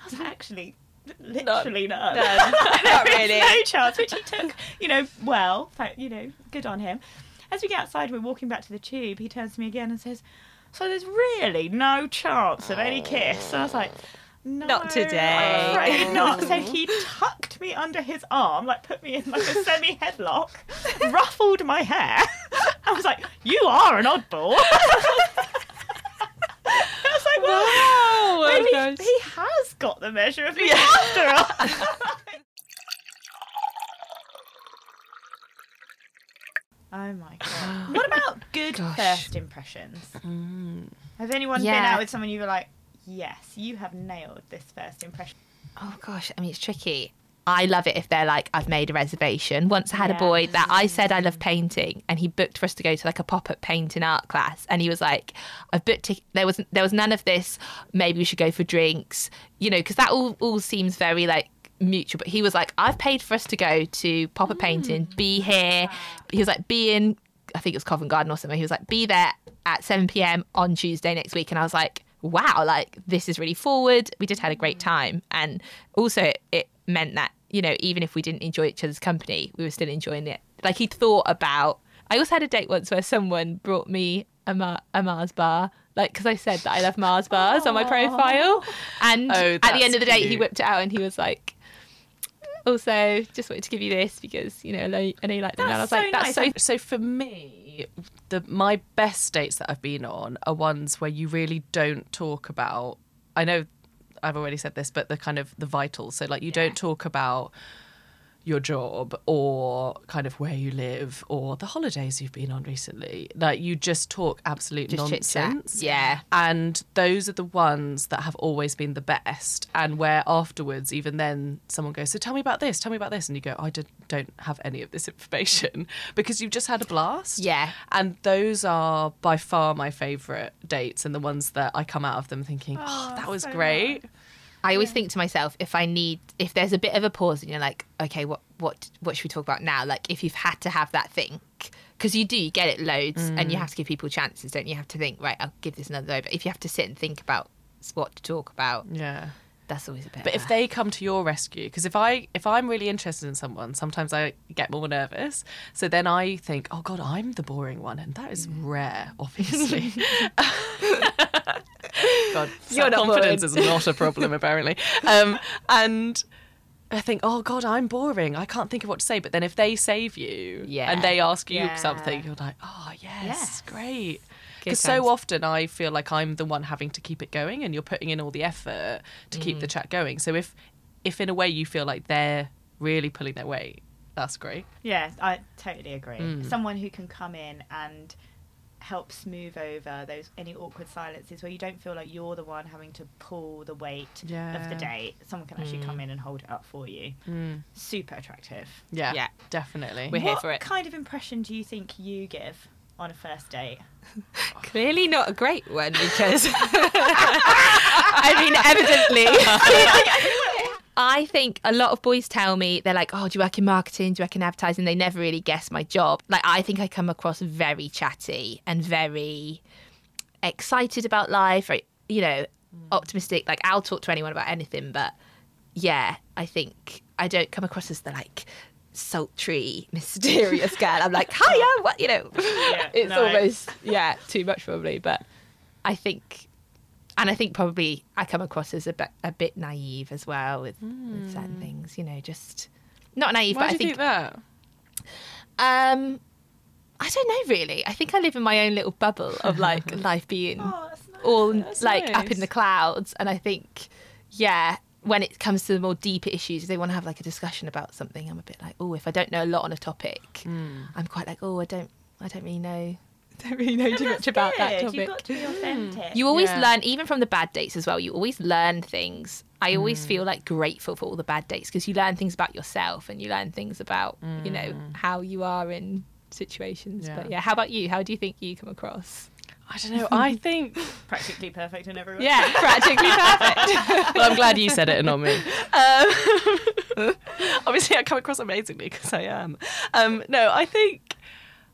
I was like, "Actually, literally none. None. Not really. no chance." Which he took, you know, well. You know, good on him. As we get outside, we're walking back to the tube. He turns to me again and says, So there's really no chance of any kiss. And I was like, no, Not today. I'm afraid not. So he tucked me under his arm, like put me in like a semi headlock, ruffled my hair. I was like, you are an oddball. I was like, well, Wow, maybe he has got the measure of me after all. Oh my god! What about good Gosh. first impressions? Mm. Has anyone been out with someone you were like, yes, you have nailed this first impression? Oh gosh, I mean it's tricky. I love it if they're like, I've made a reservation. Once I had a boy that I said I love painting, and he booked for us to go to like a pop-up painting art class, and he was like, "I've booked. Tic- there was there was none of this. Maybe we should go for drinks, you know, because that all all seems very like mutual. But he was like, I've paid for us to go to pop-up painting, be here. He was like, be in. I think it was Covent Garden or something. He was like, be there at 7 p.m. on Tuesday next week, and I was like, wow, like this is really forward. We just had a great time, and also it, meant that you know even if we didn't enjoy each other's company, we were still enjoying it. Like he thought about. I also had a date once where someone brought me a, Mar- a Mars bar. Like, because I said that I love Mars bars on my profile. And Oh, at the end of the date, he whipped it out and he was like, also, just wanted to give you this because, you know, I know, I know you like them. and I was That's like, so that's nice. so So for me, the my best dates that I've been on are ones where you really don't talk about. I know I've already said this, but the kind of the vitals. So like you don't talk about your job or kind of where you live or the holidays you've been on recently. Like you just talk absolute Just nonsense. Yeah. And those are the ones that have always been the best. And where afterwards, even then, someone goes, So tell me about this, tell me about this. And you go, I did, don't have any of this information because you've just had a blast. Yeah. And those are by far my favourite dates and the ones that I come out of them thinking, Oh, Oh, that was so great. I always think to myself, if I need, if there's a bit of a pause and you're like, okay, what, what, what should we talk about now? Like, if you've had to have that think, because you do, you get it loads, and you mm. have to give people chances, don't you? You have to think, right, I'll give this another go. But if you have to sit and think about what to talk about, Yeah. That's always a bit. But if they come to your rescue, because if I if I'm really interested in someone, sometimes I get more nervous. So then I think, oh God, I'm the boring one, and that is rare, obviously. God, You're confidence boring. is not a problem apparently. Um, and I think, oh God, I'm boring. I can't think of what to say. But then if they save you, Yeah. and they ask you Yeah. something, you're like, oh yes, Yes. great. Good Because so often I feel like I'm the one having to keep it going, and you're putting in all the effort to keep Mm. the chat going. So if, if in a way you feel like they're really pulling their weight, that's great. Yeah, I totally agree. Mm. Someone who can come in and help smooth over those any awkward silences where you don't feel like you're the one having to pull the weight of the Yeah. date. Someone can actually Mm. come in and hold it up for you. Super attractive. Yeah, Yeah. definitely. We're here for it. What kind of impression do you think you give on a first date? Clearly not a great one because I mean, evidently. I think a lot of boys tell me they're like, "Oh, do you work in marketing? Do you work in advertising?" They never really guess my job. Like, I think I come across very chatty and very excited about life, very, you know, hmm. optimistic. Like, I'll talk to anyone about anything, but yeah, I think I don't come across as the like sultry, mysterious girl. I'm like, hiya, what you know? it's no. almost yeah, too much probably. But I think, and I think probably I come across as a bit a bit naive as well with, with certain things. You know, just not naive, Why but do I you think, think that? um, I don't know really. I think I live in my own little bubble of like life being Oh, nice. all That's like up in the clouds and i think yeah when it comes to the more deeper issues if they want to have like a discussion about something i'm a bit like oh if i don't know a lot on a topic Hmm. i'm quite like oh i don't i don't really know don't really know too That's much about that topic You've got to be authentic. you always Yeah. learn even from the bad dates as well you always learn things i always Hmm. feel like grateful for all the bad dates because you learn things about yourself and you learn things about you know how you are in situations Hmm. Yeah. but yeah how about you how do you think you come across I don't know. I think. practically perfect in every way. yeah practically perfect well, I'm glad you said it and not me. Um, obviously, I come across amazingly because I am. Um, no, I think.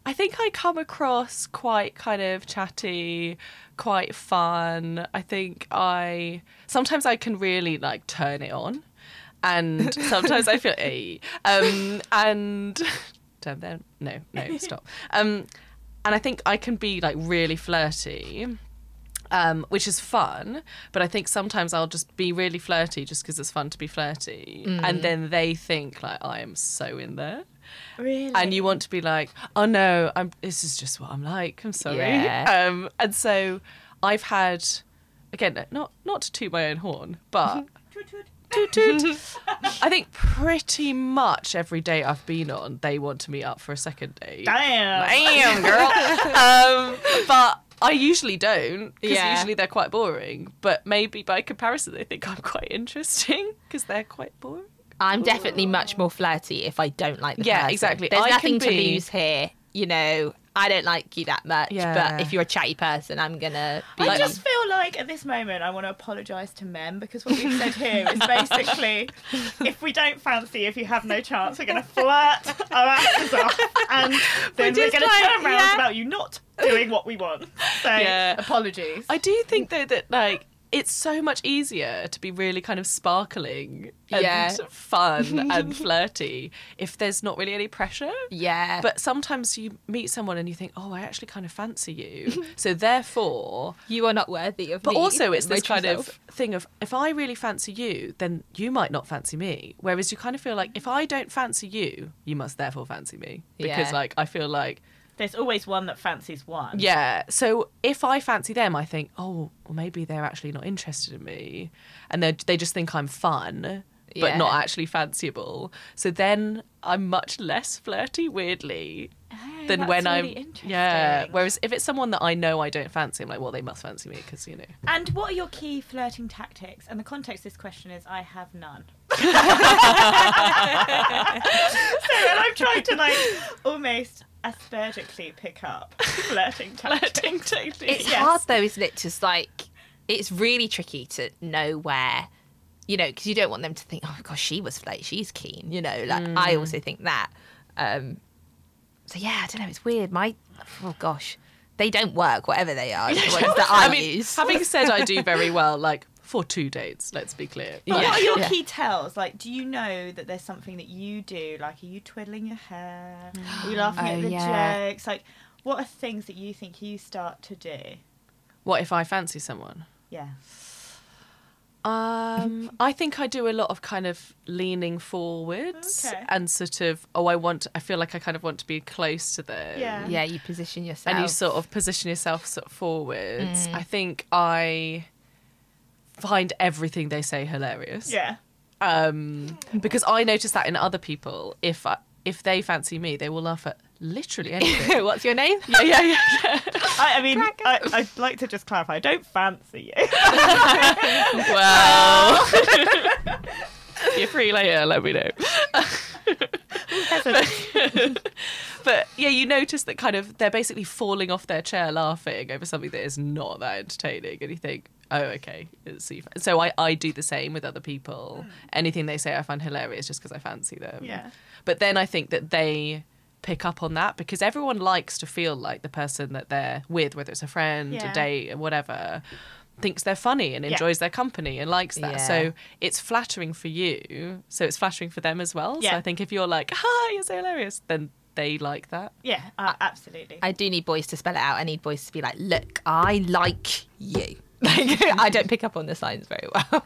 I think I come across quite kind of chatty, quite fun. I think I sometimes I can really like turn it on, and sometimes I feel a um and turn them no no stop um and I think I can be like really flirty um, which is fun. But I think sometimes I'll just be really flirty just because it's fun to be flirty, and then they think like I am so in there. Really? And you want to be like, oh no, I'm. This is just what I'm like. I'm sorry. Yeah. Um, and so I've had, again, not not to toot my own horn, but toot toot. I think pretty much every date I've been on, they want to meet up for a second date. Damn. Damn, girl. um, but I usually don't because Yeah. usually they're quite boring. But maybe by comparison, they think I'm quite interesting because they're quite boring. I'm definitely much more flirty if I don't like the Yeah, person. exactly. There's I can nothing to lose here. You know, I don't like you that much, Yeah. but if you're a chatty person, I'm gonna be. I just feel like at this moment I want to apologise to men because what we've said here is basically if we don't fancy, if you have no chance, we're going to flirt our asses off and then we're, just going to like- turn around yeah. about you not doing what we want. So Yeah. apologies. I do think though that like it's so much easier to be really kind of sparkling and Yeah. fun and flirty if there's not really any pressure. yeah, But sometimes you meet someone and you think, oh, I actually kind of fancy you. so therefore, you are not worthy of but me. also it's this kind self. of thing of if I really fancy you, then you might not fancy me. Whereas you kind of feel like if I don't fancy you, you must therefore fancy me because Yeah. like I feel like There's always one that fancies one. yeah. So if I fancy them, I think, oh, well, maybe they're actually not interested in me, and they they just think I'm fun, but Yeah. not actually fanciable. So then I'm much less flirty, weirdly, than that's when I'm interesting. yeah. Whereas if it's someone that I know I don't fancy, I'm like, well, they must fancy me because you know. And what are your key flirting tactics? And the context of this question is I have none. so and I'm trying to like almost aspergically pick up flirting tactics. Flirting techniques. It's Yes. hard though, isn't it? Just like it's really tricky to know where, you know, because you don't want them to think, oh gosh, she was flirty, she's keen. You know, like I also think that. Um, so yeah, I don't know. It's weird. My oh gosh, they don't work. Whatever they are, the ones that I, I mean, use. having said I do very well, like for two dates. Let's be clear. But Yeah. what are your Yeah. key tells? Like, do you know that there's something that you do? Like, are you twiddling your hair? Are you laughing Oh, at the yeah. jokes? Like, what are things that you think you start to do? What if I fancy someone? Yeah. Um, I think I do a lot of kind of leaning forwards Okay. and sort of, oh, I want, I feel like I kind of want to be close to them. Yeah. yeah, you position yourself. And you sort of position yourself sort of forwards. Mm. I think I find everything they say hilarious. Yeah. Um, because I notice that in other people, if I, if they fancy me, they will laugh at literally anything. What's your name? yeah, yeah, yeah, yeah. I, I mean, I, I'd like to just clarify. I don't fancy you. Well, you're free later, let me know. but yeah, you notice that kind of they're basically falling off their chair laughing over something that is not that entertaining, and you think, oh, okay. It's so, so I, I do the same with other people. Hmm. Anything they say I find hilarious just because I fancy them. Yeah. But then I think that they pick up on that because everyone likes to feel like the person that they're with, whether it's a friend, Yeah. a date, or whatever, thinks they're funny and Yeah. enjoys their company and likes that. Yeah. So it's flattering for you. So it's flattering for them as well. So Yeah. I think if you're like, hi, you're so hilarious, then they like that. Yeah, uh, absolutely. I do need boys to spell it out. I need boys to be like, look, I like you. Like, I don't pick up on the signs very well.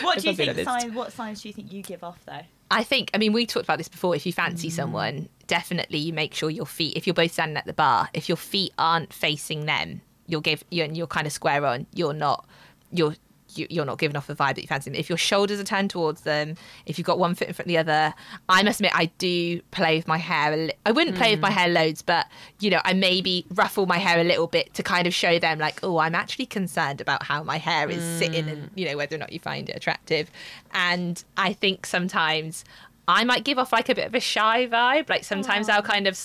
what do you think signs? What signs do you think you give off though? I think, I mean, we talked about this before. If you fancy mm. someone, definitely you make sure your feet, if you're both standing at the bar, if your feet aren't facing them, you'll give, you're, you're kind of square on, you're not, you're, you, you're not giving off the vibe that you fancy them. If your shoulders are turned towards them, if you've got one foot in front of the other, I must admit, I do play with my hair. A li- I wouldn't play with my mm. hair loads, but, you know, I maybe ruffle my hair a little bit to kind of show them, like, oh, I'm actually concerned about how my hair is sitting and, mm. you know, whether or not you find it attractive. And I think sometimes I might give off like a bit of a shy vibe. Like sometimes I'll kind of,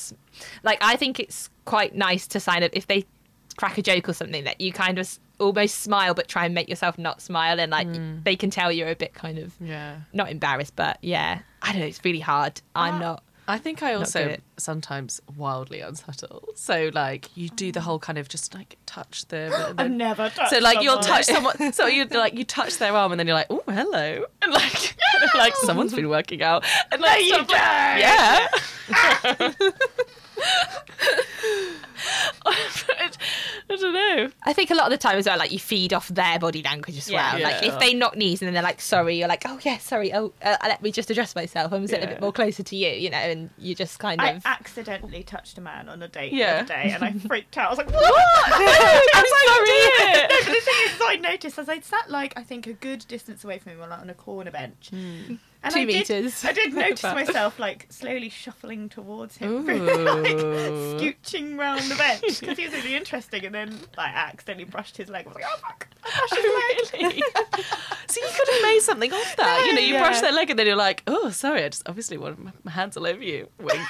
like, I think it's quite nice to sign up if they crack a joke or something that you kind of almost smile but try and make yourself not smile and like hmm. they can tell you're a bit kind of Yeah. not embarrassed but yeah i don't know it's really hard i'm not I think I also good at it. sometimes wildly unsubtle. So like you do the mm. whole kind of just like touch the, the I've never touched. So like you'll touch someone, so you like you touch their arm, and then you're like, oh hello, and like like someone's been working out, and like you go. like- yeah. But I don't know. know. I think a lot of the time as well, like you feed off their body language as Yeah. well. Like if they knock knees and then they're like, "Sorry," you're like, "Oh yeah, sorry. Oh, uh, let me just address myself. I'm sitting a bit more closer to you," you know, and you just kind I of. accidentally touched a man on a date Yeah. the other day, and I freaked out. I was like, "What?" I'm sorry. no, but the thing is, I noticed as I sat like I think a good distance away from him, like on a corner bench, and Two I did- meters. I did notice myself like slowly shuffling towards him, like scooching round the bench because he was really interesting, and then like accidentally brushed his leg. I was like, oh fuck! I brushed his oh, leg. really? so you could have made something of that. you know, you Yeah. brush their leg and then you're like, oh, sorry, I just obviously want my- my hands all over you. Wink.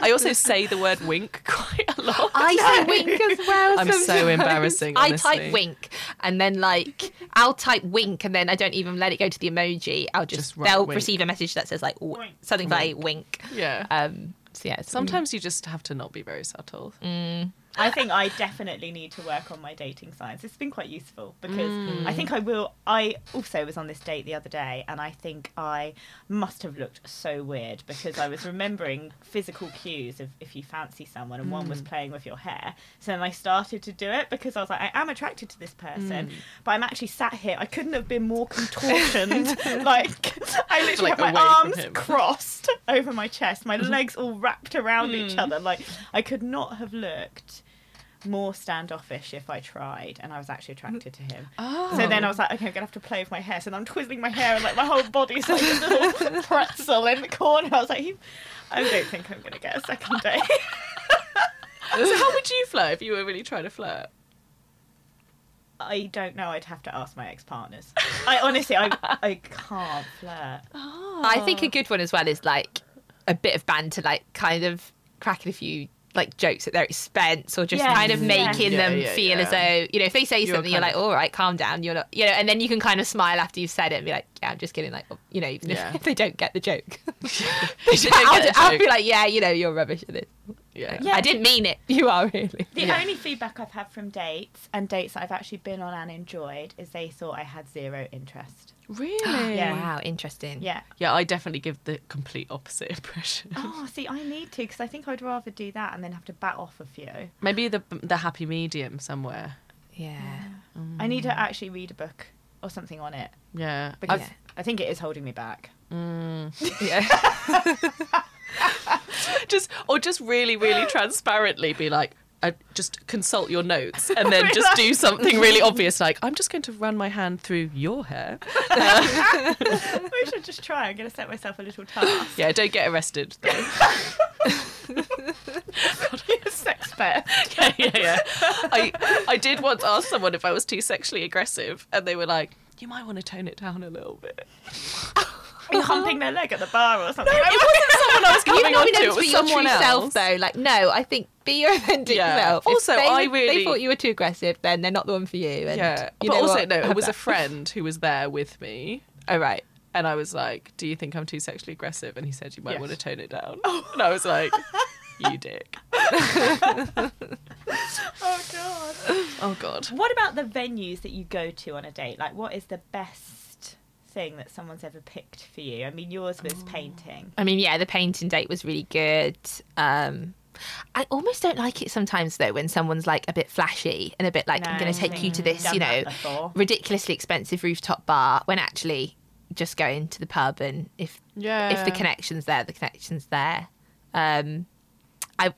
I also say the word wink quite a lot. I say wink as well. I'm so sometimes. embarrassing, I type wink and then like I'll type wink and then I don't even let it go to the emoji. I'll just, Just write they'll wink. receive a message that says like w- Wink. something like wink. yeah. Um. So yeah. it's- Sometimes you just have to not be very subtle. I think I definitely need to work on my dating science. It's been quite useful because Mm. I think I will. I also was on this date the other day, and I think I must have looked so weird because I was remembering physical cues of if you fancy someone, and one was Mm. playing with your hair. So then I started to do it because I was like, I am attracted to this person, Mm. but I'm actually sat here. I couldn't have been more contortioned. like I literally Like, have my arms crossed over my chest, my legs all wrapped around each Mm. other. Like I could not have looked more standoffish if I tried, and I was actually attracted to him. Oh. So then I was like, okay, I'm gonna have to play with my hair. So then I'm twizzling my hair, and like my whole body's like a little pretzel in the corner. I was like, I don't think I'm gonna get a second date. so how would you flirt if you were really trying to flirt? I don't know. I'd have to ask my ex-partners. I honestly, I, I can't flirt. Ah. I think a good one as well is like a bit of banter, like kind of cracking a few like jokes at their expense or just Yes, kind of making Yeah, them yeah, feel as though you know if they say You're something you're kind like all right calm down you're not you know and then you can kind of smile after you've said it and be like yeah I'm just kidding like you know even Yeah. if, if they don't get the joke. I'll, I'll be like yeah you know you're rubbish at this Yeah. Yeah. I didn't mean it you are really The Yeah. only feedback I've had from dates and dates that I've actually been on and enjoyed is they thought I had zero interest. Really? Yeah. wow interesting Yeah. Yeah, I definitely give the complete opposite impression. Oh, see, I need to because I think I'd rather do that and then have to bat off a few. Maybe the the happy medium somewhere. yeah I need to actually read a book or something on it Yeah. because Okay. I think it is holding me back. Mm. yeah just or just really really transparently be like uh, just consult your notes and then just do something really obvious like i'm just going to run my hand through your hair I should just try. I'm going to set myself a little task. yeah don't get arrested though. Sex pet. yeah yeah yeah i i did once ask someone if i was too sexually aggressive and they were like you might want to tone it down a little bit You humping their leg at the bar or something? No, it wasn't someone i was coming not on been to able it was be your someone true else self though like no I think be your authentic Yeah. self If Also, they, I would- they thought you were too aggressive then they're not the one for you and yeah you but know also what? no it was a friend who was there with me oh right And I was like, "Do you think I'm too sexually aggressive?" And he said, "You might Yes. want to tone it down." Oh. And I was like, "You dick." Oh god. Oh god. What about the venues that you go to on a date? Like, what is the best thing that someone's ever picked for you? I mean, yours was painting. I mean, yeah, the painting date was really good. Um, I almost don't like it sometimes though when someone's like a bit flashy and a bit like, I'm going to take you to this, you know, ridiculously expensive rooftop bar when actually just going to the pub and if Yeah. if the connection's there, the connection's there. Um, I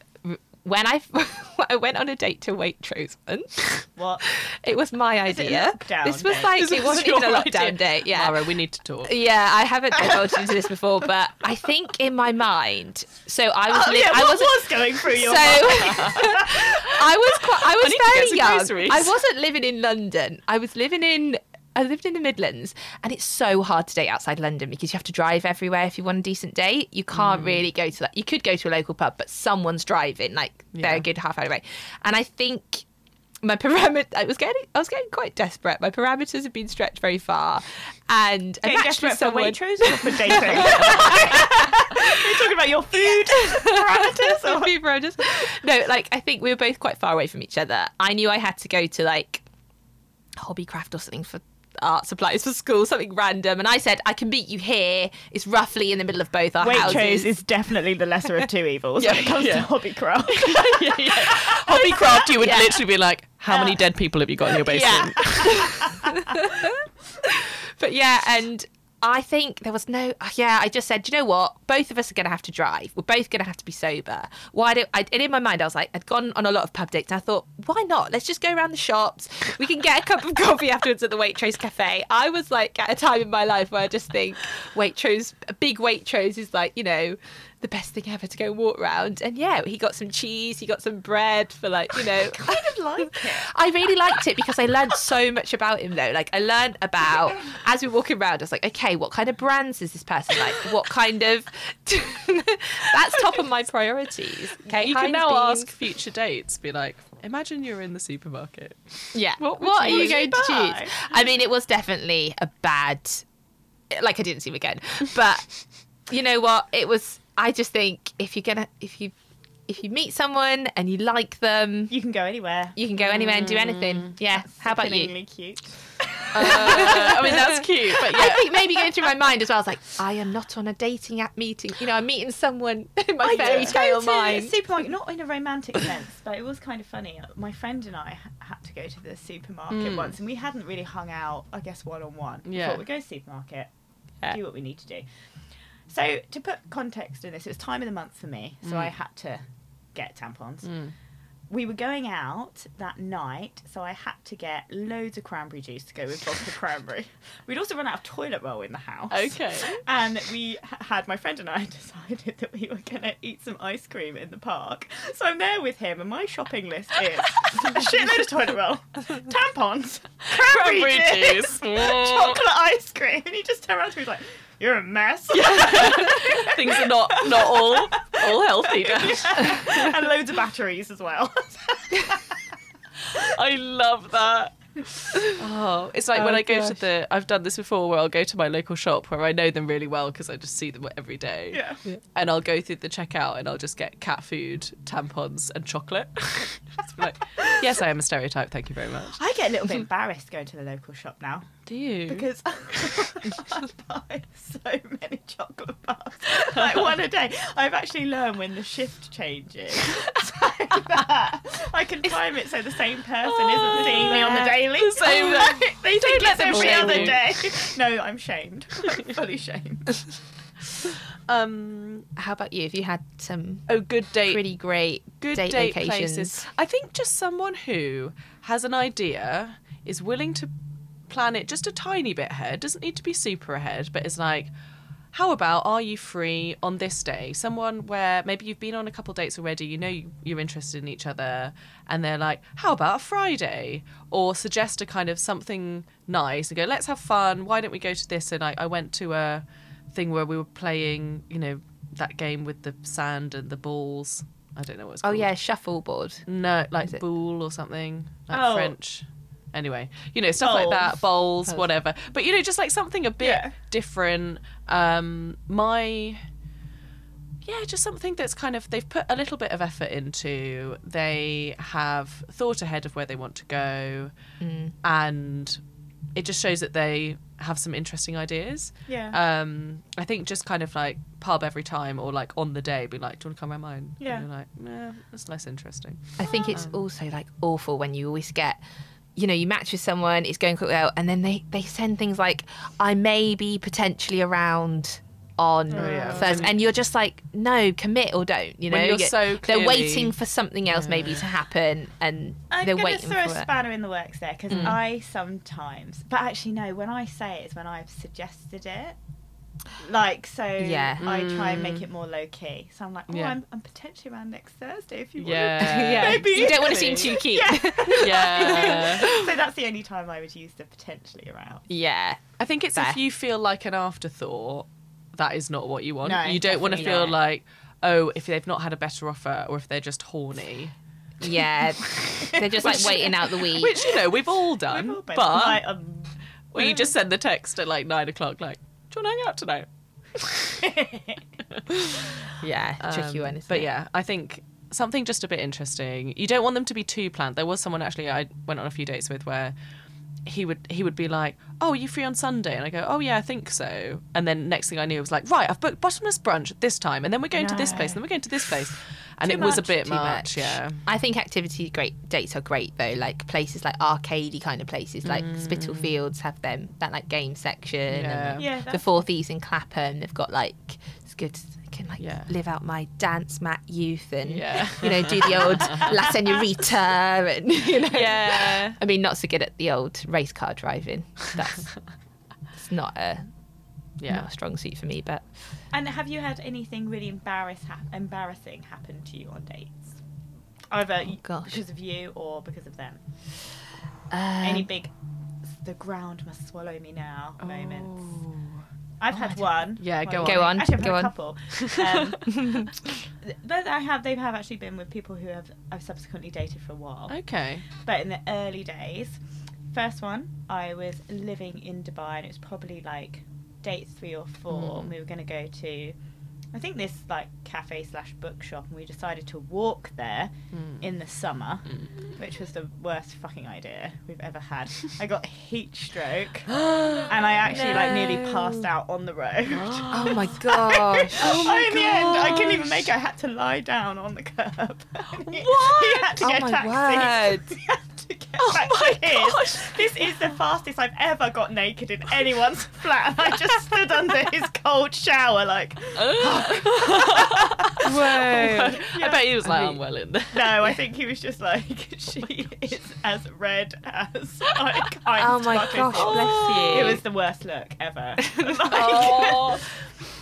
when I I went on a date to Waitrose once. What? It was my Is it a idea. this was date? like This it was wasn't even a lockdown idea. date. Yeah, Mara, we need to talk. yeah, I haven't divulged into this before, but I think in my mind, so I was, Oh, li- yeah, I wasn't. was going through your so mind? I was quite, I was need to fairly young. groceries. I wasn't living in London. I was living in. I lived in the Midlands, and it's so hard to date outside London because you have to drive everywhere if you want a decent date. You can't Mm. really go to that. You could go to a local pub, but someone's driving, like they're a good half hour away. And I think my parameter, I was getting, I was getting quite desperate. My parameters have been stretched very far, and I Getting matched with desperate for someone. Waitrose or for dating? Are you talking about your food parameters? Or... Few brothers. No, like I think we were both quite far away from each other. I knew I had to go to like Hobbycraft or something for art supplies for school, something random, and I said I can meet you here. It's roughly in the middle of both our Waitrose houses. is definitely the lesser of two evils when it comes yeah. to hobbycraft. yeah, yeah. Hobbycraft, you would Yeah. literally be like, How many uh, dead people have you got in your basement? but yeah, and I think there was no. Yeah, I just said, you know what? Both of us are going to have to drive. We're both going to have to be sober. Why do I? And in my mind, I was like, I'd gone on a lot of pub dates, I thought, why not? Let's just go around the shops. We can get a cup of coffee afterwards at the Waitrose cafe. I was like at a time in my life where I just think Waitrose, a big Waitrose is like, you know, the best thing ever to go walk around. And yeah, he got some cheese, he got some bread for like, you know. kind of like it. I really liked it because I learned so much about him though. Like I learned about as we were walking around, I was like, okay, what kind of brands is this person like? What kind of that's top of my priorities. Okay. You can now beans. ask future dates, be like, imagine you're in the supermarket. Yeah. What What, would are you you going to choose? I mean, it was definitely a bad like I didn't see him again. But you know what? It was I just think if you're gonna if you if you meet someone and you like them, You can go anywhere. you can go anywhere and do anything. Yeah. How about you? Sickeningly cute. Uh, I mean, that's cute, but I think maybe going through my mind as well. I was like, I am not on a dating app meeting. You know, I'm meeting someone in my fairy did tale go mind. the supermarket, not in a romantic sense, but it was kind of funny. My friend and I had to go to the supermarket Mm. once, and we hadn't really hung out, I guess, one on one. Yeah. Thought we'd go to the supermarket, Yeah. do what we need to do. So to put context in this, it was time of the month for me, so Mm. I had to get tampons. Mm. We were going out that night, so I had to get loads of cranberry juice to go with vodka cranberry. We'd also run out of toilet roll in the house. Okay. And we had my friend and I decided that we were going to eat some ice cream in the park. So I'm there with him, and my shopping list is a shitload of toilet roll, tampons, cranberry, Cranberry juice, chocolate ice cream, and he just turned around to me like, "You're a mess." Things are not not all all healthy. Dash. and loads of batteries as well. I love that. Oh, it's like when Oh, I go to the. I've done this before, where I'll go to my local shop where I know them really well because I just see them every day. yeah. And I'll go through the checkout and I'll just get cat food, tampons, and chocolate. Like, yes, I am a stereotype. Thank you very much. I get a little bit embarrassed going to the local shop now Do you? because I buy so many chocolate bars, like one a day. I've actually learned when the shift changes so that I can time it so the same person isn't seeing me on the daily. The same- Like, they think let it's them every shame other you. day. No, I'm shamed. I'm fully shamed. um. How about you? Have you had some Oh, good date. pretty great good date, date, locations. places. I think just someone who has an idea, is willing to plan it just a tiny bit ahead, doesn't need to be super ahead, but it's like, how about are you free on this day? Someone where maybe you've been on a couple dates already, you know you- you're interested in each other, and they're like, how about a Friday? Or suggest a kind of something nice and go, let's have fun. Why don't we go to this? And I, I went to a thing where we were playing, you know, that game with the sand and the balls. I don't know what it's called. Oh called. yeah, shuffleboard. No, like Is it? boule or something. Like Oh. French. Anyway, you know, stuff like that, bowls, Bowls. whatever. But you know, just like something a bit Yeah. different. Um my yeah, just something that's kind of they've put a little bit of effort into. They have thought ahead of where they want to go Mm. and it just shows that they have some interesting ideas. Yeah. Um, I think just kind of like pub every time or like on the day, be like, "Do you want to come around mine?" Yeah. And you're like, "Yeah, that's less interesting." I think it's also like awful when you always get, you know, you match with someone, it's going quite well, and then they they send things like, "I may be potentially around." On Oh, yeah. Thursday, and you're just like, no, commit or don't. You know, When you're You- so they're waiting for something else maybe to happen, and I'm they're going to throw a spanner in the works there because Mm. I sometimes, but actually no, when I say it, it's when I've suggested it. Like so, Yeah. I try and Mm. make it more low key. So I'm like, oh, Yeah. I'm, I'm potentially around next Thursday if you want. Yeah. yeah, Maybe. you don't want to seem too cute. Yeah. Yeah. so that's the only time I would use the potentially around. yeah, I think it's Fair. if you feel like an afterthought, that is not what you want. No, you don't want to feel not. like, oh, if they've not had a better offer or if they're just horny. yeah. They're just like Which- waiting out the week. Which, you know, we've all done. We've all been- but like, um, well, you just send the text at like nine o'clock, like, do you want to hang out tonight? yeah, tricky Um, one. But it? yeah, I think something just a bit interesting. You don't want them to be too planned. There was someone actually I went on a few dates with where he would he would be like, "Oh, are you free on Sunday?" And I go, "Oh yeah, I think so." And then next thing I knew, it was like, "Right, I've booked bottomless brunch at this time, and then we're going to this place, and then we're going to this place," and Too it was a bit much, much. yeah. I think activity great dates are great though. Like places like arcadey kind of places, like mm. Spitalfields have them that like game section. Yeah. And Yeah, the that's- Four Thieves in Clapham, they've got like it's good. I can like Yeah. live out my dance mat youth and Yeah. you know do the old La Senorita and you know. Yeah. I mean, not so good at the old race car driving. That's it's not a Yeah. not a strong suit for me, but And have you had anything really embarrass ha- embarrassing happen to you on dates? Either y- Oh, gosh. because of you or because of them? um, Any big, the ground must swallow me now moments? Oh. I've had one. Yeah, go Go on, Actually, I've go had on. a couple. Um, but I have. They have actually been with people who have I've subsequently dated for a while. Okay. But in the early days, first one, I was living in Dubai, and it was probably like date three or four. Mm. And we were going to go to, I think this like cafe slash bookshop, and we decided to walk there Mm. in the summer, which was the worst fucking idea we've ever had. I got heat stroke, and I actually like nearly passed out on the road. oh my gosh. Oh in the end, I couldn't even make it. I had to lie down on the curb. What? He had to Oh get my a taxi. word. He had to get Oh back my to his. gosh. This is the fastest I've ever got naked in anyone's flat. And I just stood under his cold shower, like, Whoa. I bet he was like, I I'm well in there. no, I think he was just like, she oh is as red as I kind Oh my gosh, is." bless you. It was the worst look ever. Like, Oh.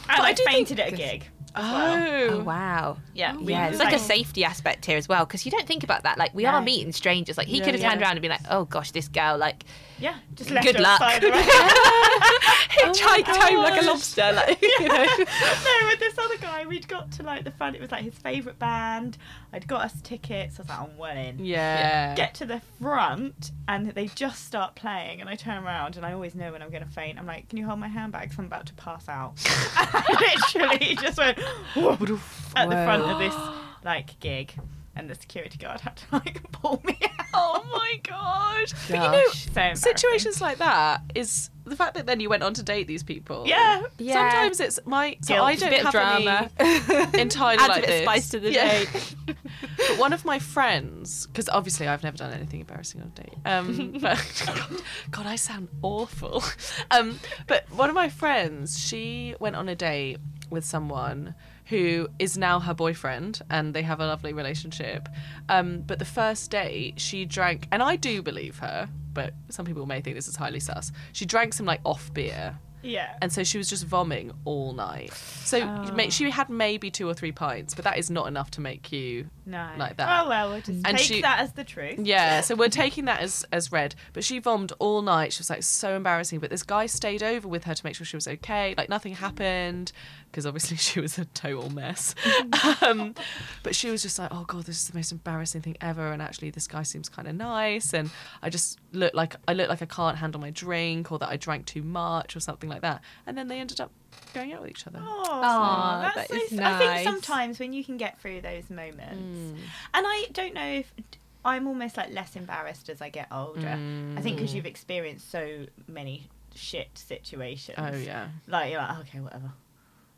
and I I, do fainted at a gig. Oh. Oh wow. Yeah, we Yeah, it's like a safety aspect here as well because you don't think about that. Like we No. are meeting strangers. Like he Yeah, could have yeah. turned around and been like, "Oh gosh, this girl like Yeah, just left Good her luck. outside the road. hitchhiked home like a oh lobster." Like you know. no, with this other guy, we'd got to like the front. It was like his favourite band. I'd got us tickets. I was like, I'm well in. Yeah. Get to the front, and they just start playing, and I turn around, and I always know when I'm going to faint. I'm like, "Can you hold my handbag? 'Cause I'm about to pass out." Literally just went at the front of this like gig, and the security guard had to like pull me out. Oh my god. But you know, Gosh. So embarrassing. situations like that is the fact that then you went on to date these people. Yeah. Yeah. Sometimes it's my so Guilt. I It's a don't bit of have drama. any entirely Adds like a bit this. of spice to the Yeah. date. but one of my friends, because obviously I've never done anything embarrassing on a date. Um, but God, God, I sound awful. Um, but one of my friends, she went on a date with someone who is now her boyfriend, and they have a lovely relationship. Um, but the first day she drank, and I do believe her, but some people may think this is highly sus. She drank some like off beer. Yeah. And so she was just vomiting all night. So Oh. she had maybe two or three pints, but that is not enough to make you no. like that. Oh well, we'll just And take she- that as the truth. yeah, so we're taking that as as read. But she vomed all night. She was like so embarrassing. But this guy stayed over with her to make sure she was okay. Like nothing happened because obviously she was a total mess. um, but she was just like, oh god, this is the most embarrassing thing ever. And actually, this guy seems kind of nice. And I just look like I look like I can't handle my drink or that I drank too much or something like that. And then they ended up going out with each other. Oh, Aw, that's that is so, I think sometimes when you can get through those moments, Mm. and I don't know if I'm almost like less embarrassed as I get older. I think because you've experienced so many shit situations. Oh yeah. Like you're like, okay, whatever.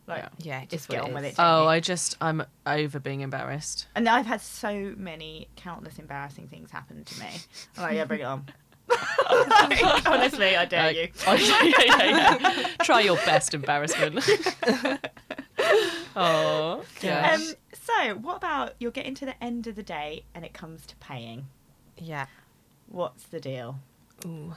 Like, Yeah. Yeah, just just get what on with it. don't Oh. I just I'm over being embarrassed. And I've had so many countless embarrassing things happen to me. I'm like, yeah, bring it on. Like, honestly, I dare Like, you. oh, yeah, yeah, yeah. Try your best embarrassment. oh, yeah. Um, so, what about you're getting to the end of the day and it comes to paying? Yeah. What's the deal? Ooh.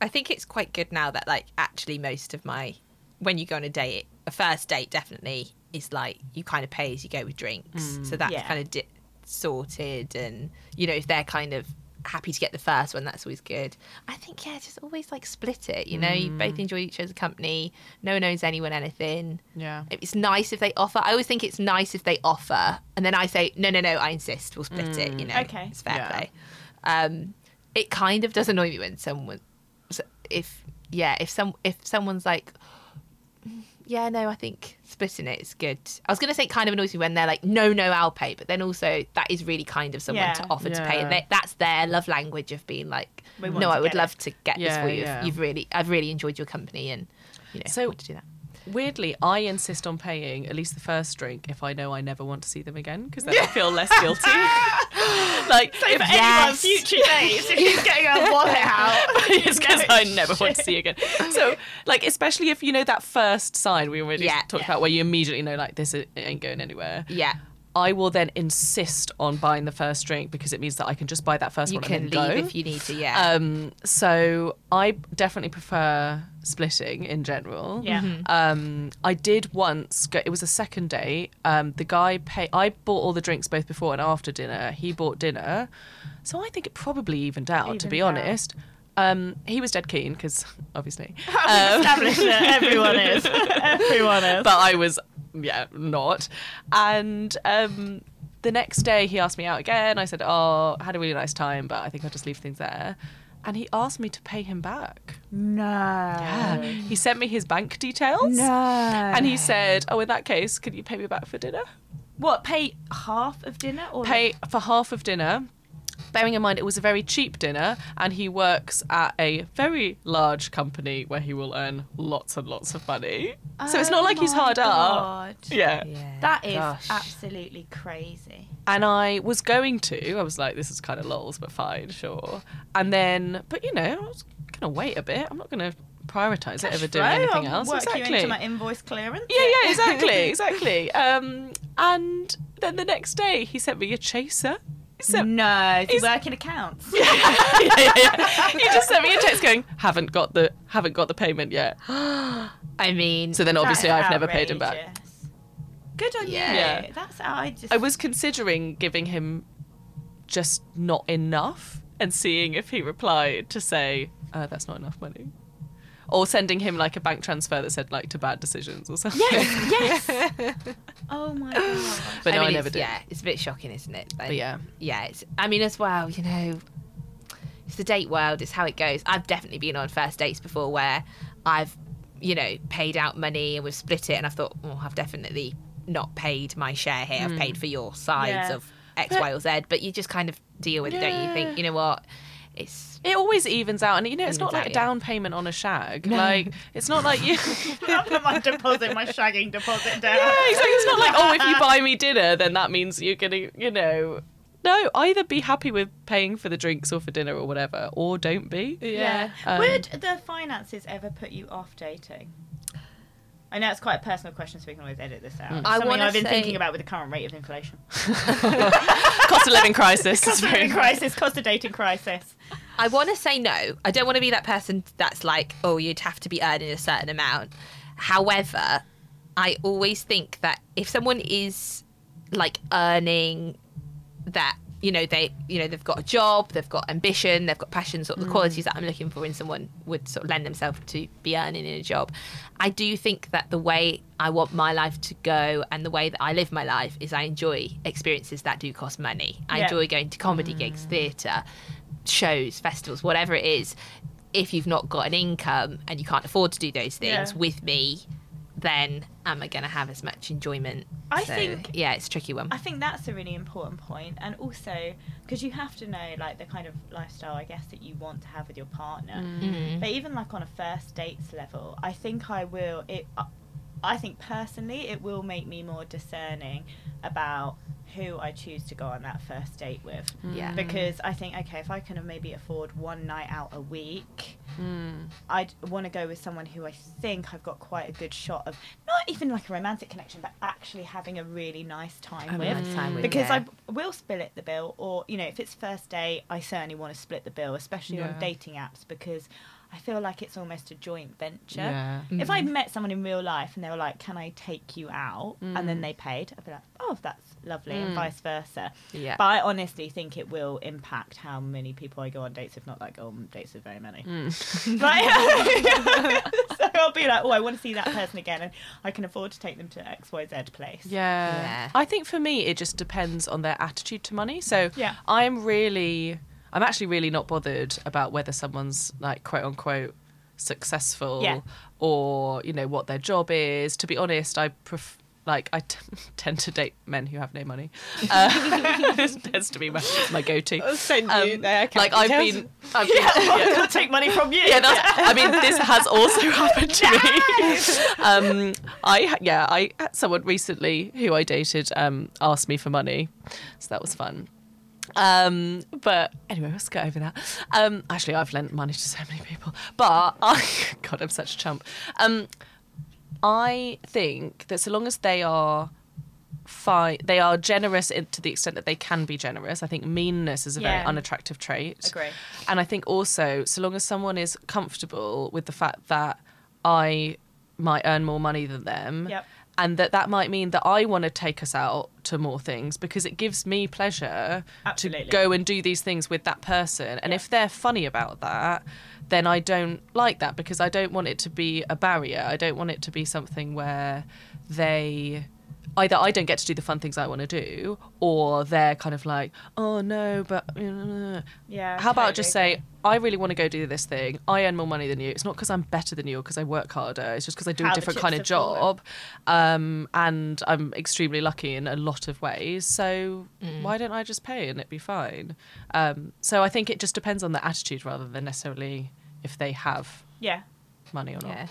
I think it's quite good now that like actually most of my when you go on a date, a first date definitely is like you kind of pay as you go with drinks, mm, so that's Yeah. kind of di- sorted, and you know if they're kind of happy to get the first one, that's always good. I think yeah, just always like split it. You know, you mm. both enjoy each other's company. No one owes anyone anything. yeah. It's nice if they offer. I always think it's nice if they offer, and then I say, no, no, no, I insist. We'll split it. You mm, know, Okay. it's fair Yeah. play. Um, it kind of does annoy me when someone, if yeah, if some if someone's like, yeah, no, I think splitting it is good. I was going to say it kind of annoys me when they're like, no, no, I'll pay. But then also, that is really kind of someone Yeah. to offer to pay. And they, that's their love language of being like, no, I would love it." to get this for you. yeah. You've really, I've really enjoyed your company and, you know, So- want to do that. Weirdly, I insist on paying at least the first drink if I know I never want to see them again because then I feel less guilty. like, So if, Yes. anyone's future dates, if she's getting her wallet out, it's because No I never want to see you again. So, like, especially if you know that first sign we already Yeah. talked about, where you immediately know, like, this ain't going anywhere. Yeah. I will then insist on buying the first drink because it means that I can just buy that first You one can and leave then go. if you need to, yeah. Um, so I definitely prefer splitting in general. Yeah. Mm-hmm. Um, I did once go. It was a second date. Um, the guy pay. I bought all the drinks both before and after dinner. He bought dinner, so I think it probably evened out. to be out. honest, um, he was dead keen because obviously, Um, established that everyone is. Everyone is. but I was yeah not. And um, the next day he asked me out again. I said, "Oh, I had a really nice time, but I think I'll just leave things there." And he asked me to pay him back. no. Yeah. He sent me his bank details. No. And he said, "Oh, in that case, could you pay me back for dinner? What, pay half of dinner? or Pay for half of dinner." Bearing in mind it was a very cheap dinner, and he works at a very large company where he will earn lots and lots of money. so it's not Oh like he's my hard up. God. Yeah. yeah. That is Gosh. absolutely crazy. And I was going to. I was like, "This is kind of lols, but fine, sure." And then, but you know, I was gonna wait a bit. I'm not gonna prioritize it over doing anything I'll else. Work exactly. you into my invoice clearance. Yeah, yeah, exactly, exactly. Um, and then the next day, he sent me a chaser. Sent, No, he He's- working accounts? yeah, yeah, yeah. He just sent me a text going, "Haven't got the haven't got the payment yet." I mean, So then, obviously, I've never paid him back. Good on Yeah. you. Yeah. That's how I just. I was considering giving him just not enough and seeing if he replied to say, uh, "That's not enough money." Or sending him like a bank transfer that said like to bad decisions or something. Yes, yes. oh my god. But no, I, mean, never did. Yeah, it's a bit shocking, isn't it? But yeah. yeah. It's. I mean, as well, you know, it's the date world. It's how it goes. I've definitely been on first dates before where I've, you know, paid out money and we've split it, and I've thought, oh, I've definitely not paid my share here. I've hmm. paid for your sides Yeah. of X, But- Y, or Z. But you just kind of deal with it, don't you? Yeah. Think, you know what? It's It always evens out, and you know, it's not like out, a yeah. down payment on a shag. Like, it's not like you. I put my deposit, my shagging deposit down. Yeah, exactly. It's not like, oh, if you buy me dinner, then that means you're gonna, you know. No, either be happy with paying for the drinks or for dinner or whatever, or don't be. Yeah. Um, Would the finances ever put you off dating? I know it's quite a personal question, so we can always edit this out. It's I something wanna I've been say- thinking about with the current rate of inflation. Cost of living crisis. Cost of living crisis, cost of dating crisis. I want to say no. I don't want to be that person that's like, oh, you'd have to be earning a certain amount. However, I always think that if someone is like earning that, you know, they, you know, they've got a job, they've got ambition, they've got passion, sort of the mm. qualities that I'm looking for in someone would sort of lend themselves to be earning in a job. I do think that the way I want my life to go and the way that I live my life is I enjoy experiences that do cost money. I Yeah. enjoy going to comedy gigs, mm. theatre, shows, festivals, whatever it is, if you've not got an income and you can't afford to do those things Yeah. with me, then am I going to have as much enjoyment? I So, think- yeah, it's a tricky one. I think that's a really important point, and also because you have to know like the kind of lifestyle I guess that you want to have with your partner. Mhm. But even like on a first dates level, I think I will. It, uh, I think personally, it will make me more discerning about who I choose to go on that first date with. Yeah. Because I think okay, if I can maybe afford one night out a week, Mm. I'd want to go with someone who I think I've got quite a good shot of not even like a romantic connection, but actually having a really nice time Having with. nice time with, because yeah. I b- will split the bill, or you know, if it's first date, I certainly want to split the bill, especially Yeah. on dating apps, because I feel like it's almost a joint venture. Yeah. If I met someone in real life and they were like, "Can I take you out?" and then Mm. they paid, I'd be like, "Oh, that's lovely," and Mm. vice versa. Yeah. But I honestly think it will impact how many people I go on dates, if not like go on dates with very many. Mm. Right? so I'll be like, oh, I want to see that person again, and I can afford to take them to X, Y, Z place. Yeah. Yeah. I think for me, it just depends on their attitude to money. So Yeah. I'm really, I'm actually really not bothered about whether someone's like quote unquote successful Yeah. or you know what their job is. To be honest, I pref- like I t- tend to date men who have no money. Uh, tends to be my, my go-to. I'll send Um, like I've been, I've been yeah. I'll take money from you. yeah, that's, I mean, this has also happened to me. Um, I yeah, I had someone recently who I dated um, asked me for money, so that was fun. Um, but anyway, let's get over that. Um, actually, I've lent money to so many people, but I, God, I'm such a chump. Um, I think that so long as they are fine, they are generous in, to the extent that they can be generous. I think meanness is a very unattractive trait. Agree. And I think also, so long as someone is comfortable with the fact that I might earn more money than them, Yep. And that that might mean that I want to take us out to more things because it gives me pleasure Absolutely. to go and do these things with that person. And Yeah. if they're funny about that, then I don't like that because I don't want it to be a barrier. I don't want it to be something where they either I don't get to do the fun things I want to do, or they're kind of like, oh no, but Yeah. how about totally just agree. say, I really want to go do this thing. I earn more money than you. It's not because I'm better than you or because I work harder. It's just because I do How a different kind of job. Um, and I'm extremely lucky in a lot of ways. So Mm. why don't I just pay and it be fine? Um, so I think it just depends on the attitude rather than necessarily if they have Yeah. money or not. Yeah.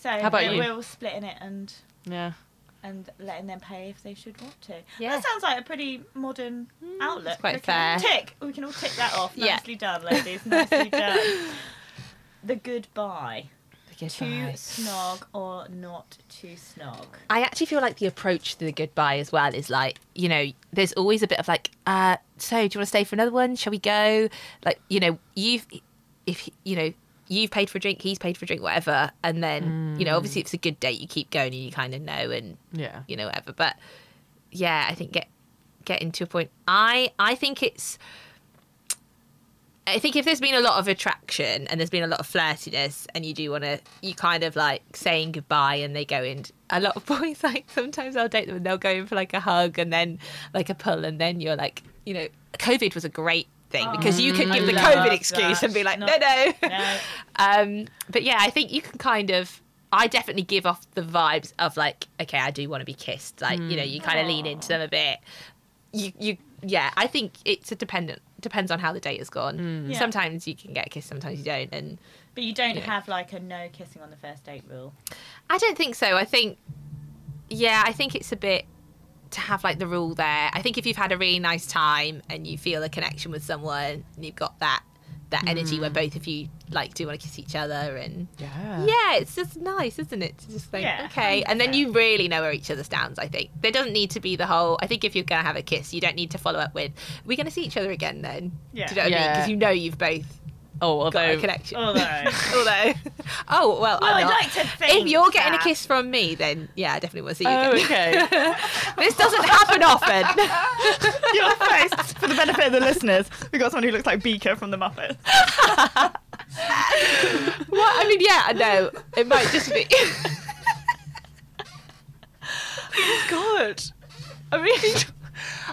So How about we're, you? we're all splitting it and Yeah. and letting them pay if they should want to. Yeah. That sounds like a pretty modern outlook. quite We fair. Tick. We can all tick that off. Yeah. Nicely done, ladies. Nicely done. The goodbye. The To snog or not to snog. I actually feel like the approach to the goodbye as well is like, you know, there's always a bit of like, uh, so do you want to stay for another one? Shall we go? Like, you know, you've, if, you know, you've paid for a drink, he's paid for a drink, whatever. And then, you know, obviously if it's a good date, you keep going and you kind of know and, Yeah. you know, whatever. But yeah, I think get, getting to a point. I, I think it's, I think if there's been a lot of attraction and there's been a lot of flirtiness and you do want to, you kind of like saying goodbye and they go in. A lot of boys, like sometimes I'll date them and they'll go in for like a hug and then like a pull and then you're like, you know, COVID was a great thing because you could I give the COVID excuse that. and be like, Not- no, no. No. Um, but yeah, I think you can kind of. I definitely give off the vibes of like, okay, I do want to be kissed. Like, you know, you kind of lean into them a bit. You, you, yeah. I think it's a dependent depends on how the date has gone. Yeah. Sometimes you can get a kiss, sometimes you don't, and But you don't Yeah. have like a no kissing on the first date rule. I don't think so. I think, yeah, I think it's a bit to have like the rule there. I think if you've had a really nice time and you feel a connection with someone and you've got that that energy where mm. both of you like do want to kiss each other and Yeah. yeah, it's just nice, isn't it? To just think, Yeah, okay, and then you really know where each other stands. I think there doesn't need to be the whole. I think if you're gonna have a kiss, you don't need to follow up with, "We're gonna see each other again." Then, Yeah. do you know what I mean? Yeah. Because you know you've both Oh, got a although connection. Although, Although, oh well, well, I'm I'd not. like to think if you're getting a kiss from me, then yeah, I definitely want to see you Oh, again. okay. this doesn't happen often. your face for the benefit of the listeners. We got someone who looks like Beaker from the Muppets. what? I mean, yeah, I know. It might just be. Oh, God. I mean,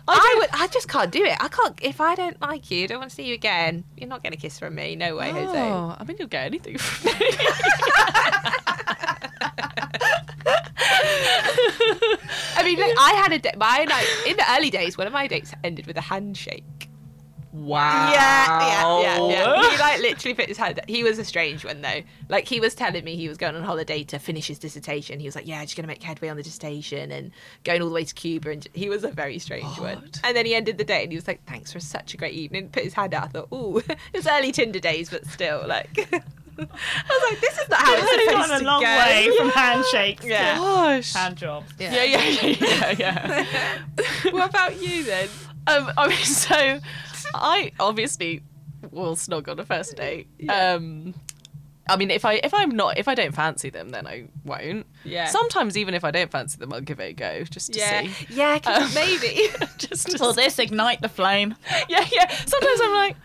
I would. I just can't do it. I can't. If I don't like you, don't want to see you again. You're not getting a kiss from me. No way, Jose. Oh, I mean, you'll get anything from me. I mean, look, I had a date. My like in the early days, one of my dates ended with a handshake. Wow. Yeah, yeah, yeah, yeah. He like literally put his hand. He was a strange one though. Like he was telling me he was going on holiday to finish his dissertation. He was like, "Yeah, just gonna make headway on the dissertation and going all the way to Cuba." And he was a very strange one. And then he ended the day and he was like, "Thanks for such a great evening." Put his hand out. I thought, "Ooh, it's early Tinder days, but still, like." I was like, "This is not how it's It's supposed gone to a long go." way from handshakes Yeah. to Gosh. hand jobs. Yeah, yeah, yeah, yeah, yeah. what about you then? um, I mean, so I obviously will snog on a first date. Um, I mean, if I if I'm not if I don't fancy them, then I won't. Yeah. Sometimes even if I don't fancy them, I'll give it a go just to Yeah, see. yeah, 'cause Um, maybe. just to Will this ignite the flame? yeah, yeah. Sometimes I'm like,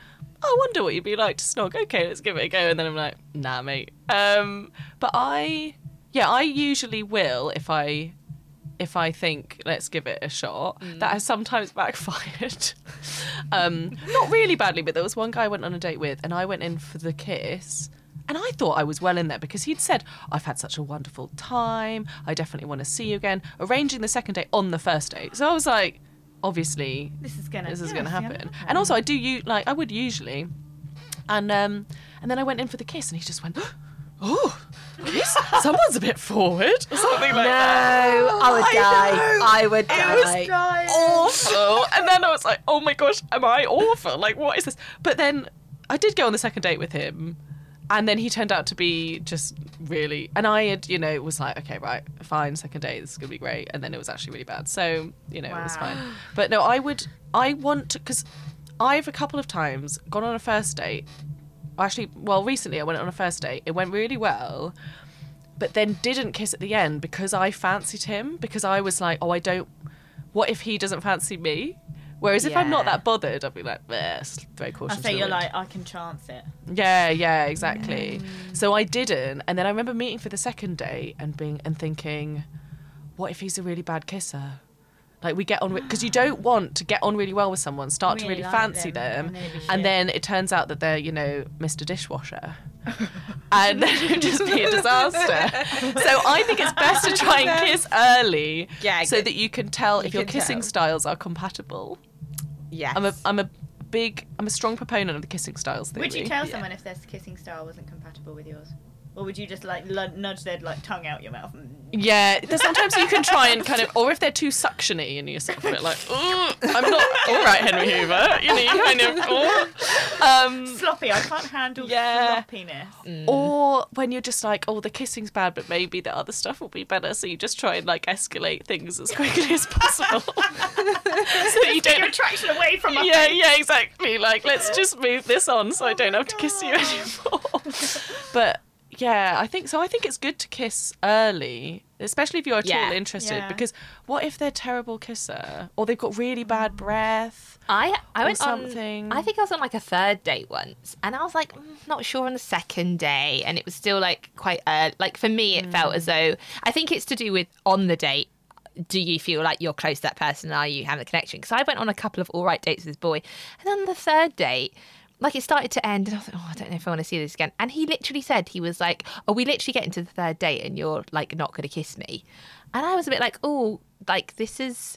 oh, I wonder what you'd be like to snog. Okay, let's give it a go. And then I'm like, nah, mate. Um, but I, yeah, I usually will if I, if I think let's give it a shot. That has sometimes backfired. um, not really badly, but there was one guy I went on a date with, and I went in for the kiss. And I thought I was well in there because he'd said, I've had such a wonderful time. I definitely want to see you again. Arranging the second date on the first date. So I was like, obviously, This is gonna. this is yeah, going to this happen. And also, I do you like I would usually, and um, and then I went in for the kiss, and he just went, oh. Someone's a bit forward, or something like that. No, I would die. I would die. Dying. Awful. And then I was like, oh my gosh, am I awful? Like, what is this? But then I did go on the second date with him. And then he turned out to be just really, and I had, you know, was like, okay, right, fine, second date, this is gonna be great. And then it was actually really bad. So, you know, it was fine. But no, I would, I want to, because I've a couple of times gone on a first date. Actually, well, recently I went on a first date. It went really well, but then didn't kiss at the end because I fancied him. Because I was like, oh, I don't. What if he doesn't fancy me? Whereas if I'm not that bothered, I'd be like, "Bleh, it's very I cautious. say you're like, I can chance it. yeah, yeah, exactly. Mm. So I didn't, and then I remember meeting for the second date and being and thinking, what if he's a really bad kisser? Like we get on because you don't want to get on really well with someone, start to Really really like fancy them, them, and then it'd be and shit. then it turns out that they're you know Mr. Dishwasher, and then it would just be a disaster. so I think it's best to try and kiss early, Yeah, so that you can tell You if your kissing tell. styles are compatible. Yes. I'm a I'm a big I'm a strong proponent of the kissing styles theory. Would you tell Yeah. someone if their kissing style wasn't compatible with yours, or would you just like lu- nudge their like tongue out your mouth? Yeah, there's sometimes you can try and kind of, or if they're too suctiony and you're sort of a bit like, "Ooh, I'm not all right, Henry Hoover. You know, you kind of, "Ooh." um, Sloppy. I can't handle Yeah. sloppiness. or when you're just like, oh, the kissing's bad, but maybe the other stuff will be better. So you just try and like escalate things as quickly as possible, so that you don't. attraction away from Yeah, face. yeah, exactly. Like, let's just move this on so I don't have to kiss you anymore. but yeah, I think so. I think it's good to kiss early, especially if you're at Yeah. all interested. Yeah. Because what if they're terrible kisser or they've got really bad breath? I I or went something. on. I think I was on like a third date once, and I was like mm, not sure on the second day, and it was still like quite uh, like for me it felt as though I think it's to do with on the date. Do you feel like you're close to that person? Are you having a connection? Because I went on a couple of all right dates with this boy, and on the third date. Like it started to end, and I like, "Oh, I don't know if I want to see this again." And he literally said, "He was like, oh, we literally get into the third date, and you're like not going to kiss me." And I was a bit like, "Oh, like this is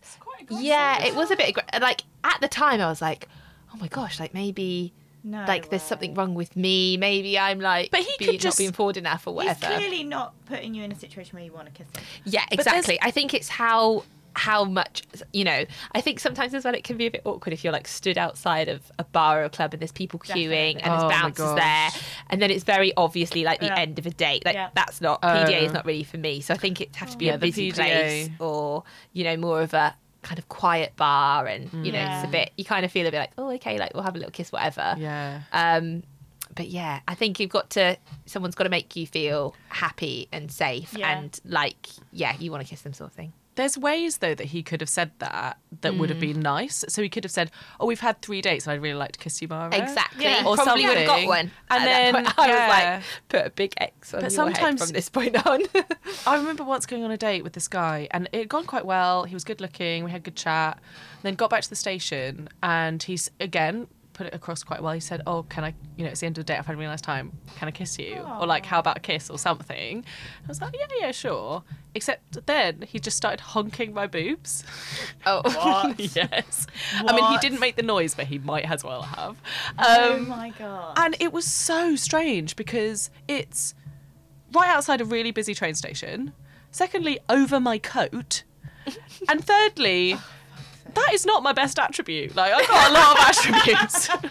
yeah, it was a bit like at the time I was like, oh my gosh, like maybe No like there's something wrong with me. Maybe I'm like, But he be- could not being forward enough or He's whatever. clearly not putting you in a situation where you want to kiss him. Yeah, exactly. I think it's how how much you know. I think sometimes as well it can be a bit awkward if you're like stood outside of a bar or a club and there's people queuing Definitely. and there's Oh my bouncers there, and then it's very obviously like the Yeah. end of a date. Like Yeah. that's not PDA is Oh. not really for me. So I think it has to be Yeah, a busy PDA. place or you know more of a kind of quiet bar and you know it's a bit you kind of feel a bit like oh okay like we'll have a little kiss whatever Yeah. um but yeah i think you've got to someone's got to make you feel happy and safe Yeah. and like yeah you want to kiss them sort of thing There's ways though that he could have said that that would have hmm. been nice. So he could have said, "Oh, we've had three dates, and I'd really like to kiss you, Mara." exactly Yeah. Or probably would have got something. one And then, point, i yeah. was like put a big x on But your head sometimes- from this point on I remember once going on a date with this guy, and it had gone quite well. He was good looking. We had good chat. Then got back to the station, and he's again put it across quite well. He said, "Oh, can I? You know, it's the end of the day. I've had a really nice time. Can I kiss you? Or like, how about a kiss or something?" I was like, "Yeah, yeah, sure." Except then he just started honking my boobs. oh What? yes. I mean, he didn't make the noise, but he might as well have. oh Um, my god. and it was so strange because it's right outside a really busy train station. Secondly, over my coat. And thirdly, that is not my best attribute. Like, I've got a lot of attributes.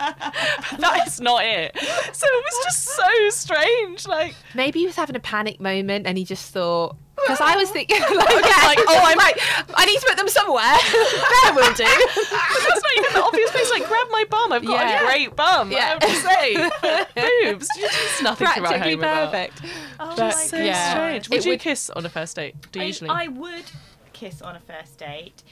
but that is not it. So it was just so strange. Like, maybe he was having a panic moment and he just thought because I was thinking like, yeah, like, oh I'm oh. like I need to put them somewhere there will do that's not even the obvious place. Like, grab my bum. I've got Yeah. a great bum. Yeah. I have to say. Boobs. It's nothing to write practically home about. perfect oh That's my so yeah. strange. Would It you would- kiss on a first date? Do you I, usually? I would kiss on a first date,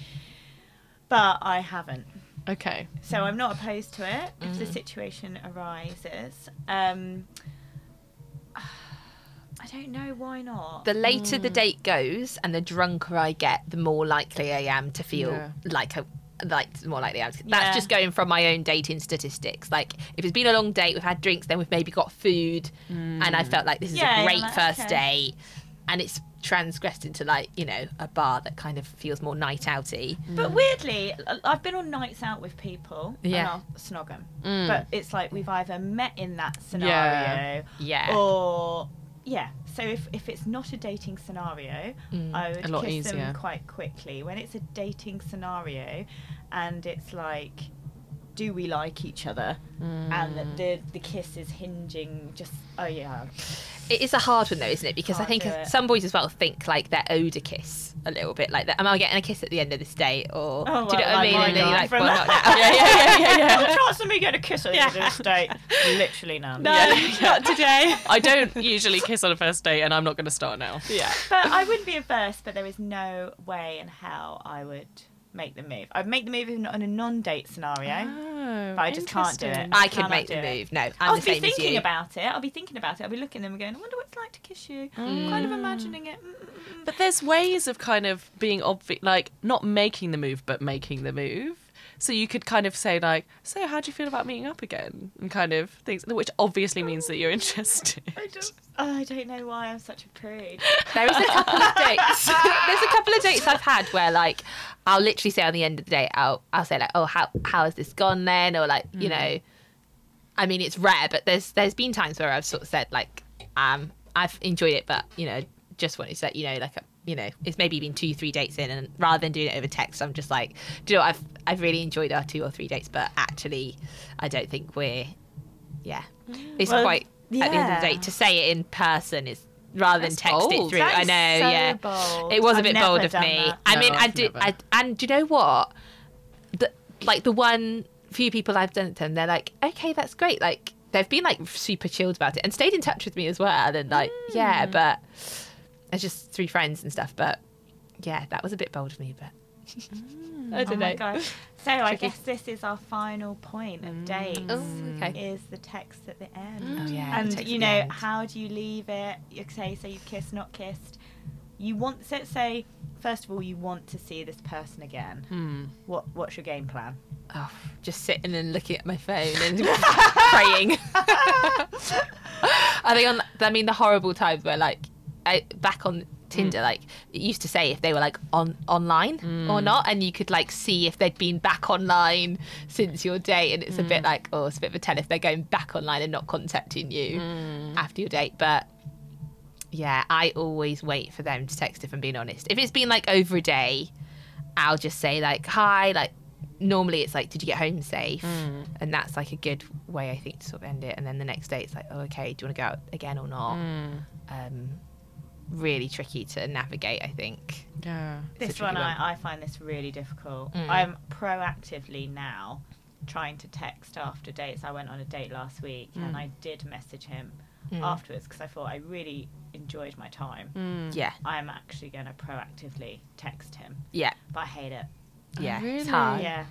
but I haven't. Okay. So I'm not opposed to it if Mm. the situation arises. Um, I don't know why not. the later the date goes and the drunker I get, the more likely I am to feel Yeah. like I like more likely that's Yeah. just going from my own dating statistics like if it's been a long date we've had drinks then we've maybe got food and i felt like this is Yeah, a great like, first okay. date and it's transgressed into like you know a bar that kind of feels more night outy mm. But weirdly, I- I've been on nights out with people Yeah. and I'll snog 'em. Mm. But it's like we've either met in that scenario Yeah. yeah or yeah. So if, if it's not a dating scenario, mm. I would A lot kiss easier. them quite quickly. When it's a dating scenario and it's like do we like each other? And the, mm. the the kiss is hinging just oh yeah. It is a hard one though, isn't it? Because I Can't think some boys as well think like they're owed a kiss a little bit, like that. Am I getting a kiss at the end of this date, or Oh, do you know well, what I mean? like And then you're mine like, well, not now. yeah, yeah, yeah, yeah, No chance of me getting a kiss at the end of this date. Literally none. not today. I don't usually kiss on a first date, and I'm not going to start now. Yeah. But I wouldn't be averse, but there is no way in hell I would make the move. I'd make the move in, in a non-date scenario. Oh, But I just can't do it. interesting. I could make do the it. move. No, I'm I'll the be same as thinking you. about it. I'll be thinking about it. I'll be looking at them and going, I wonder what it's like to kiss you. Kind of imagining it. Mm, mm, mm. But there's ways of kind of being obvious, like not making the move, but making the move. So you could kind of say like, "So, how do you feel about meeting up again?" and kind of things, which obviously means that you're interested. I just, oh, I don't know why I'm such a prude. There is a couple of dates. There's a couple of dates I've had where like I'll literally say on the end of the date, I'll I'll say like, oh, how how has this gone then, or like you know, I mean it's rare, but there's there's been times where I've sort of said like, um, I've enjoyed it, but you know, just wanted to let you know like. You know, it's maybe been two, three dates in, and rather than doing it over text, I'm just like, do you know, what? I've I've really enjoyed our two or three dates, but actually, I don't think we're, yeah, it's Well, quite at the end of yeah. the day to say it in person is rather than That's text it through. That I know, so yeah. bold. It was a I've bit never bold of done me. that. I mean, I I've did, never. I, and do you know what? The, like the one few people I've done it to, them, they're like, okay, that's great. Like they've been like super chilled about it and stayed in touch with me as well. And like, yeah, Mm. but it's just three friends and stuff. But yeah, that was a bit bold of me. But mm. I Oh don't my know. god. So I guess this is our final point of mm. dates. Oh, okay. Is the text at the end. Mm. Oh yeah, and you know how do you leave it you say so you've kissed not kissed you want so say first of all you want to see this person again Hmm. what what's your game plan oh, just sitting and looking at my phone and praying. I think on, I mean the horrible times where like I, back on Tinder, Mm. like it used to say if they were like on online or not, and you could like see if they'd been back online since your date, and it's a Mm. bit like oh, it's a bit of a tell if they're going back online and not contacting you Mm. after your date, but. Yeah, I always wait for them to text if I'm being honest. If it's been like over a day, I'll just say like hi, like normally it's like did you get home safe? And that's like a good way I think to sort of end it. And then the next day it's like, oh okay, do you want to go out again or not? Um really tricky to navigate, I think. Yeah. This one, one. I, I find this really difficult Mm. i'm proactively now trying to text after dates i went on a date last week and i did message him Mm. afterwards because i thought i really enjoyed my time Mm. Yeah, i'm actually going to proactively text him yeah, but i hate it yeah. It's really? hard. yeah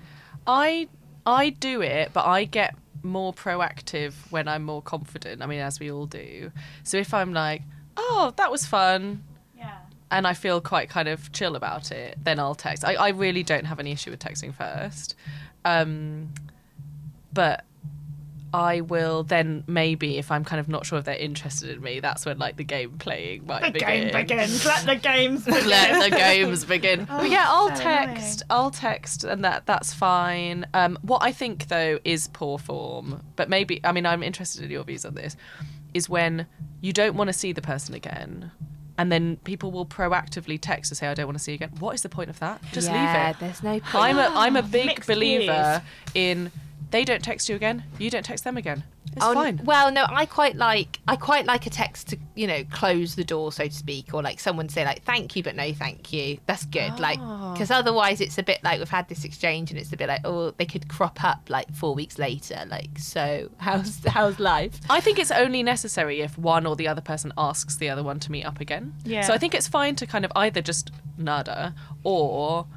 I I do it, but I get more proactive when I'm more confident. I mean, as we all do. So if I'm like, oh, that was fun, yeah and I feel quite kind of chill about it, then I'll text. I, I really don't have any issue with texting first. Um, but I will then maybe if I'm kind of not sure if they're interested in me, that's when like the game playing might The begin. game begins. Let the games begin. Let the games begin. Oh, but yeah, I'll so text. I'll text, and that that's fine. Um, what I think though is poor form, but maybe I mean I'm interested in your views on this. Is when you don't want to see the person again, and then people will proactively text to say I don't want to see you again. What is the point of that? Just Yeah, leave it. There's no point. I'm a I'm a big Mixed believer in they don't text you again, you don't text them again. It's Oh, fine. Well, no, I quite like I quite like a text to you know close the door, so to speak, or like someone say like thank you, but no thank you. That's good. Like Ah. because otherwise it's a bit like we've had this exchange, and it's a bit like oh they could crop up like four weeks later. Like so how's how's life? I think it's only necessary if one or the other person asks the other one to meet up again. Yeah. So I think it's fine to kind of either just nada or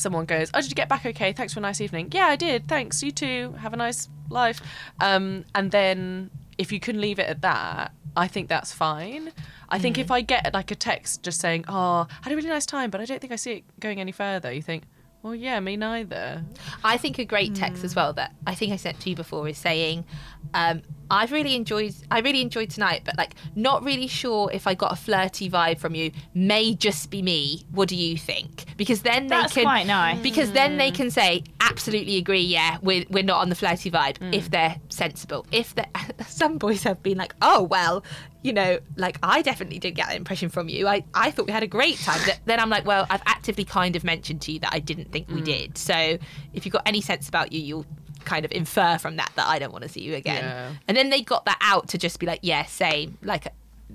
someone goes, "Oh, did you get back okay? Thanks for a nice evening." Yeah, I did. Thanks. You too. Have a nice life. Um, and then if you can leave it at that, I think that's fine. I think if I get like a text just saying, "Oh, I had a really nice time, but I don't think I see it going any further," you think, Well, yeah, me neither. I think a great text as well that I think I sent to you before is saying, um, I've really enjoyed I really enjoyed tonight, but like not really sure if I got a flirty vibe from you. May just be me. What do you think? Because then That's they can quite nice. because then they hmm. can say absolutely agree. Yeah, we're we're not on the flirty vibe hmm. if they're sensible. If they some boys have been like, oh well, you know, like I definitely did get that impression from you. I, I thought we had a great time. Th- then I'm like, well, I've actively kind of mentioned to you that I didn't think we hmm. did. So if you've got any sense about you, you'll kind of infer from that that I don't want to see you again. Yeah. And then they got that out to just be like, yeah, same. Like,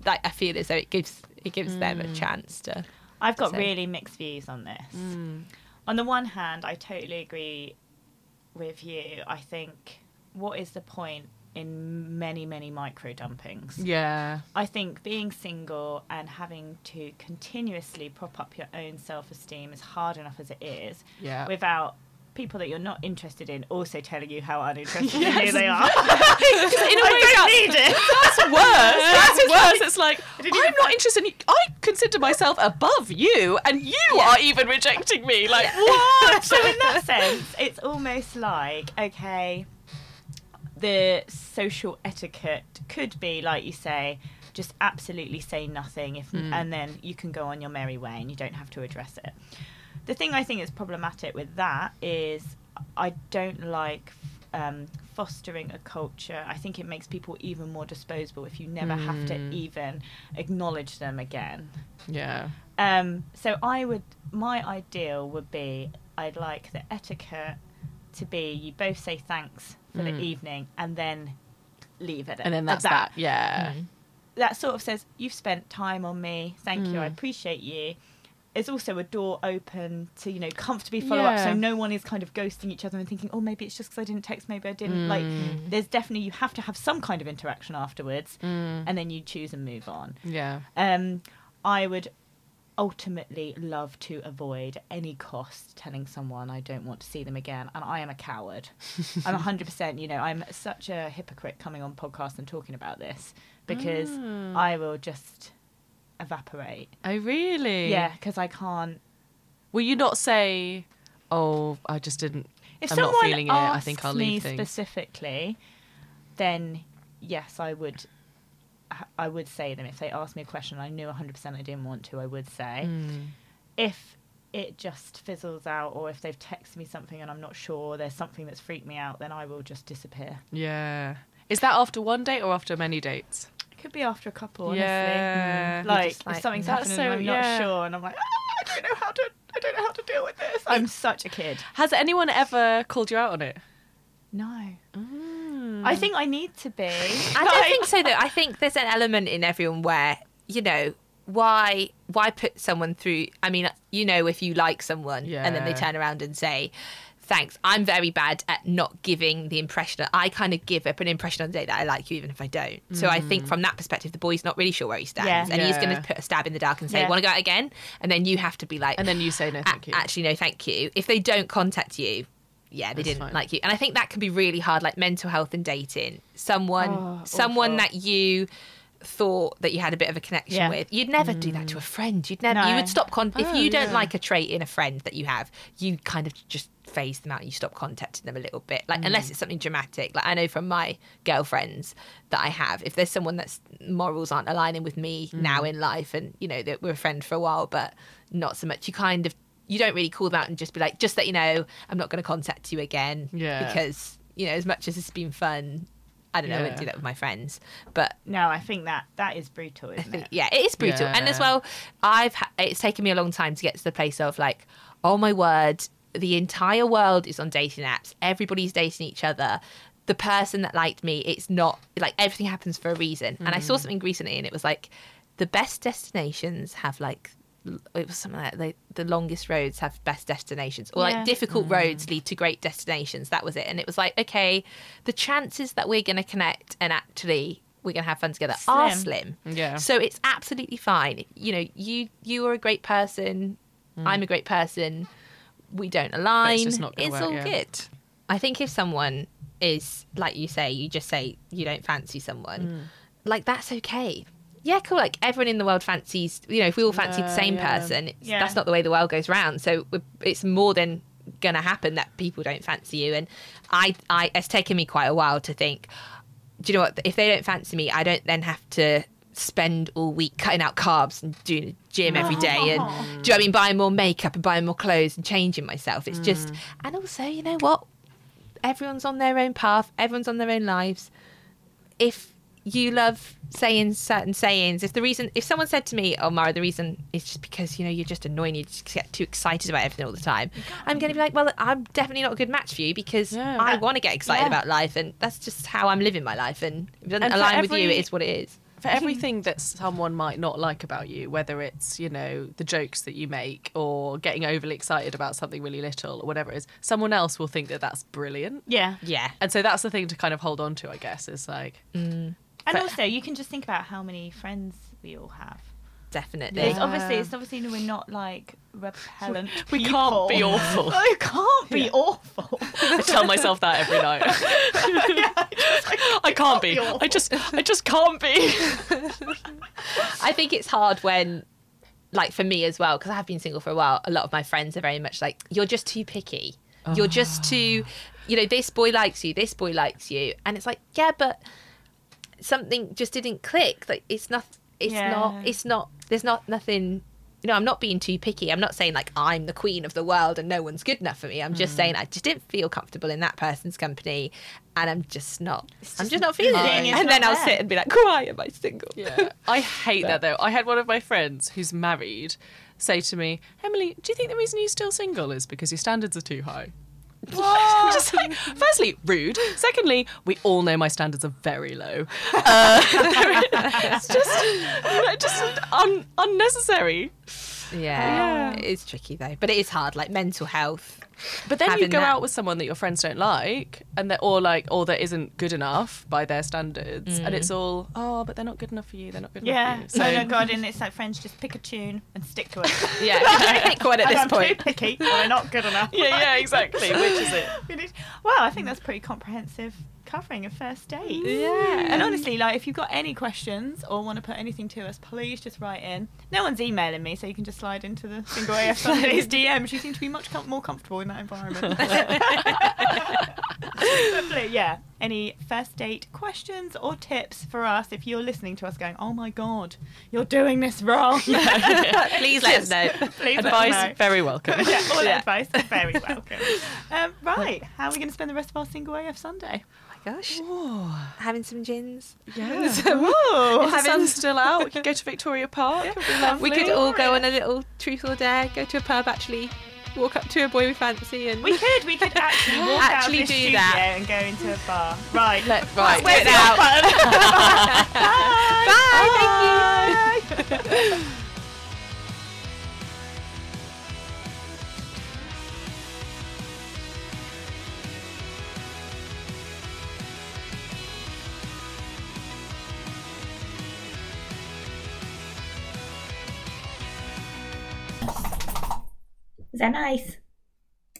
like I feel as though it gives it gives them a mm. chance to. I've got So- really mixed views on this. Mm. On the one hand, I totally agree with you. I think what is the point in many, many micro dumpings? Yeah. I think being single and having to continuously prop up your own self esteem is hard enough as it is Yeah. without people that you're not interested in also telling you how uninterested in you they are. In a way, I don't need it. that's worse. That's worse. It's like I'm not interested. In you. I consider myself above you, and you are even rejecting me. Like what? so in that sense, it's almost like okay, the social etiquette could be like you say, just absolutely say nothing, if hmm. and then you can go on your merry way and you don't have to address it. The thing I think is problematic with that is I don't like um, fostering a culture. I think it makes people even more disposable if you never have to even acknowledge them again. yeah. Um, so I would, my ideal would be, I'd like the etiquette to be you both say thanks for the evening and then leave it. And then that's that. Yeah. That sort of says you've spent time on me. Thank you. I Mm. appreciate you. It's also a door open to you know comfortably follow up, so no one is kind of ghosting each other and thinking, oh, maybe it's just because I didn't text, maybe I didn't. Like, Mm. there's definitely you have to have some kind of interaction afterwards, and then you choose and move on. Yeah. Um, I would ultimately love to avoid any cost telling someone I don't want to see them again, and I am a coward. I'm 100%, you know, I'm such a hypocrite coming on podcast and talking about this because Ah. I will just evaporate. Oh really? Yeah, because I can't. Will you not say, "Oh, I just didn't"? If I'm someone not feeling it. I think asks I'll me leave things. specifically, then yes, I would. I would say them if they asked me a question. I knew 100% I didn't want to. I would say. Mm. if it just fizzles out or if they've texted me something and I'm not sure there's something that's freaked me out, then I will just disappear. Yeah. Is that after one date or after many dates? It could be after a couple, honestly. Yeah. Mm. Like, like, if something's That's happening and so- I'm yeah. not sure and I'm like, ah, I don't know how to I don't know how to deal with this. I'm such a kid. Has anyone ever called you out on it? No. Mm. I think I need to be. I don't think so though. I think there's an element in everyone where you know why why put someone through. I mean, you know, if you like someone and then they turn around and say. Thanks. I'm very bad at not giving the impression. That I kind of give up an impression on the day that I like you, even if I don't. So I think mm. from that perspective, the boy's not really sure where he stands, Yeah. and he's going to put a stab in the dark and say, Yeah. "Want to go out again?" And then you have to be like, And then you say no, thank you. Actually, no, thank you. If they don't contact you, yeah, they That's didn't fine. like you. And I think that can be really hard, like mental health and dating. Someone, Oh, someone awful. that you thought that you had a bit of a connection Yeah. with, you'd never do that to a mm. friend. You'd never. You would stop con. if Oh, you don't oh, yeah. like a trait in a friend that you have, you kind of just phase them out. and You stop contacting them a little bit, like unless mm. it's something dramatic. Like I know from my girlfriends that I have, if there's someone that's morals aren't aligning with me mm. now in life, and you know that we're a friend for a while, but not so much. You kind of you don't really call them out and just be like, just that you know, I'm not going to contact you again. Yeah. Because you know, as much as it's been fun, I don't know. I wouldn't do that with my friends, but No, I think that that is brutal, isn't think, it? yeah, it is brutal. And as well, I've ha- it's taken me a long time to get to the place of like, oh my word, the entire world is on dating apps. Everybody's dating each other. The person that liked me, it's not like everything happens for a reason. And I Mm. saw something recently, and it was like the best destinations have like. L- It was something like the, the longest roads have best destinations, or Yeah. like difficult roads lead to great destinations. That was it, and it was like, okay, the chances that we're going to connect and actually we're going to have fun together are Slim. slim. Yeah. So it's absolutely fine. You know, you you are a great person. I'm a great person. We don't align. just not it's work, all yeah. good. I think if someone is like you say, you just say you don't fancy someone, Mm. like that's okay. Yeah, cool. Like everyone in the world fancies, you know, if we all fancied the same yeah. person, it's, Yeah. that's not the way the world goes round. So it's more than gonna happen that people don't fancy you. And I, I, it's taken me quite a while to think. Do you know what? If they don't fancy me, I don't then have to spend all week cutting out carbs and doing the gym every day and do you know what I mean buying more makeup and buying more clothes and changing myself. It's mm. just and also, you know what? Everyone's on their own path, everyone's on their own lives. If you love saying certain sayings, if the reason if someone said to me, Oh Mara, the reason is just because, you know, you're just annoying, you just get too excited about everything all the time. I'm gonna be like, Well, I'm definitely not a good match for you because Yeah. I wanna get excited Yeah. about life and that's just how I'm living my life and if it doesn't And for align with you, every- it is what it is. for everything that someone might not like about you, whether it's, you know, the jokes that you make or getting overly excited about something really little or whatever it is, someone else will think that that's brilliant. Yeah. Yeah. And so that's the thing to kind of hold on to, I guess, is like, mm. And But- also, you can just think about how many friends we all have. Definitely. It's obviously, it's obviously we're not like repellent. We can't be awful. No, you can't be awful. I tell myself that every night. yeah, I can't be. I just, I just can't be. I think it's hard when, like for me as well, because I have been single for a while. A lot of my friends are very much like, you're just too picky. You're just too, ah. you know, this boy likes you, this boy likes you, and it's like, yeah, but something just didn't click. Like it's not, it's Yeah. not, it's not. There's not nothing. You know, I'm not being too picky. I'm not saying like I'm the queen of the world and no one's good enough for me. I'm just saying I just didn't feel comfortable in that person's company, and I'm just not. I'm just not feeling it. And then not I'll sit and be like, why am I single? Yeah. I hate that though. I had one of my friends who's married say to me, Emily, do you think the reason you're still single is because your standards are too high? Just like, firstly, rude. Secondly, we all know my standards are very low. Uh, it's just, you know, just un- unnecessary. Yeah, it is tricky though, but it is hard. Like mental health. But then you go that- out with someone that your friends don't like, and they're or like or that isn't good enough by their standards, and it's mm. all oh, but they're not good enough for you. They're not good Yeah. enough for you. no, no, God, and it's like friends just pick a tune and stick to it. Yeah, pick one at this I'm point. too picky, or they're not good enough. yeah, yeah, exactly. Which is it? Well, I think that's pretty comprehensive covering a first date. Yeah. And honestly, like if you've got any questions or want to put anything to us, please just write in. No one's emailing me, so you can just slide into the single AF Sundays DM. She seems to be much com- more comfortable in that environment. Lovely, yeah. Any first date questions or tips for us if you're listening to us going, oh my god, you're doing this wrong? Please let us know. Please Advice know. very welcome. yeah, all Yeah. advice very welcome. Um, right, how are we going to spend the rest of our single AF Sunday? Oh my gosh, having some gins. Yeah. Ooh, If the sun's still out, we could go to Victoria Park. It'd be lovely. We could all go on a little truth or dare, go to a pub, actually walk up to a boy we fancy, and We could, we could actually walk Actually out of this do studio that. and go into a bar. Right, Let, right. Where's Where's the the Bye. Bye. Thank you. That nice?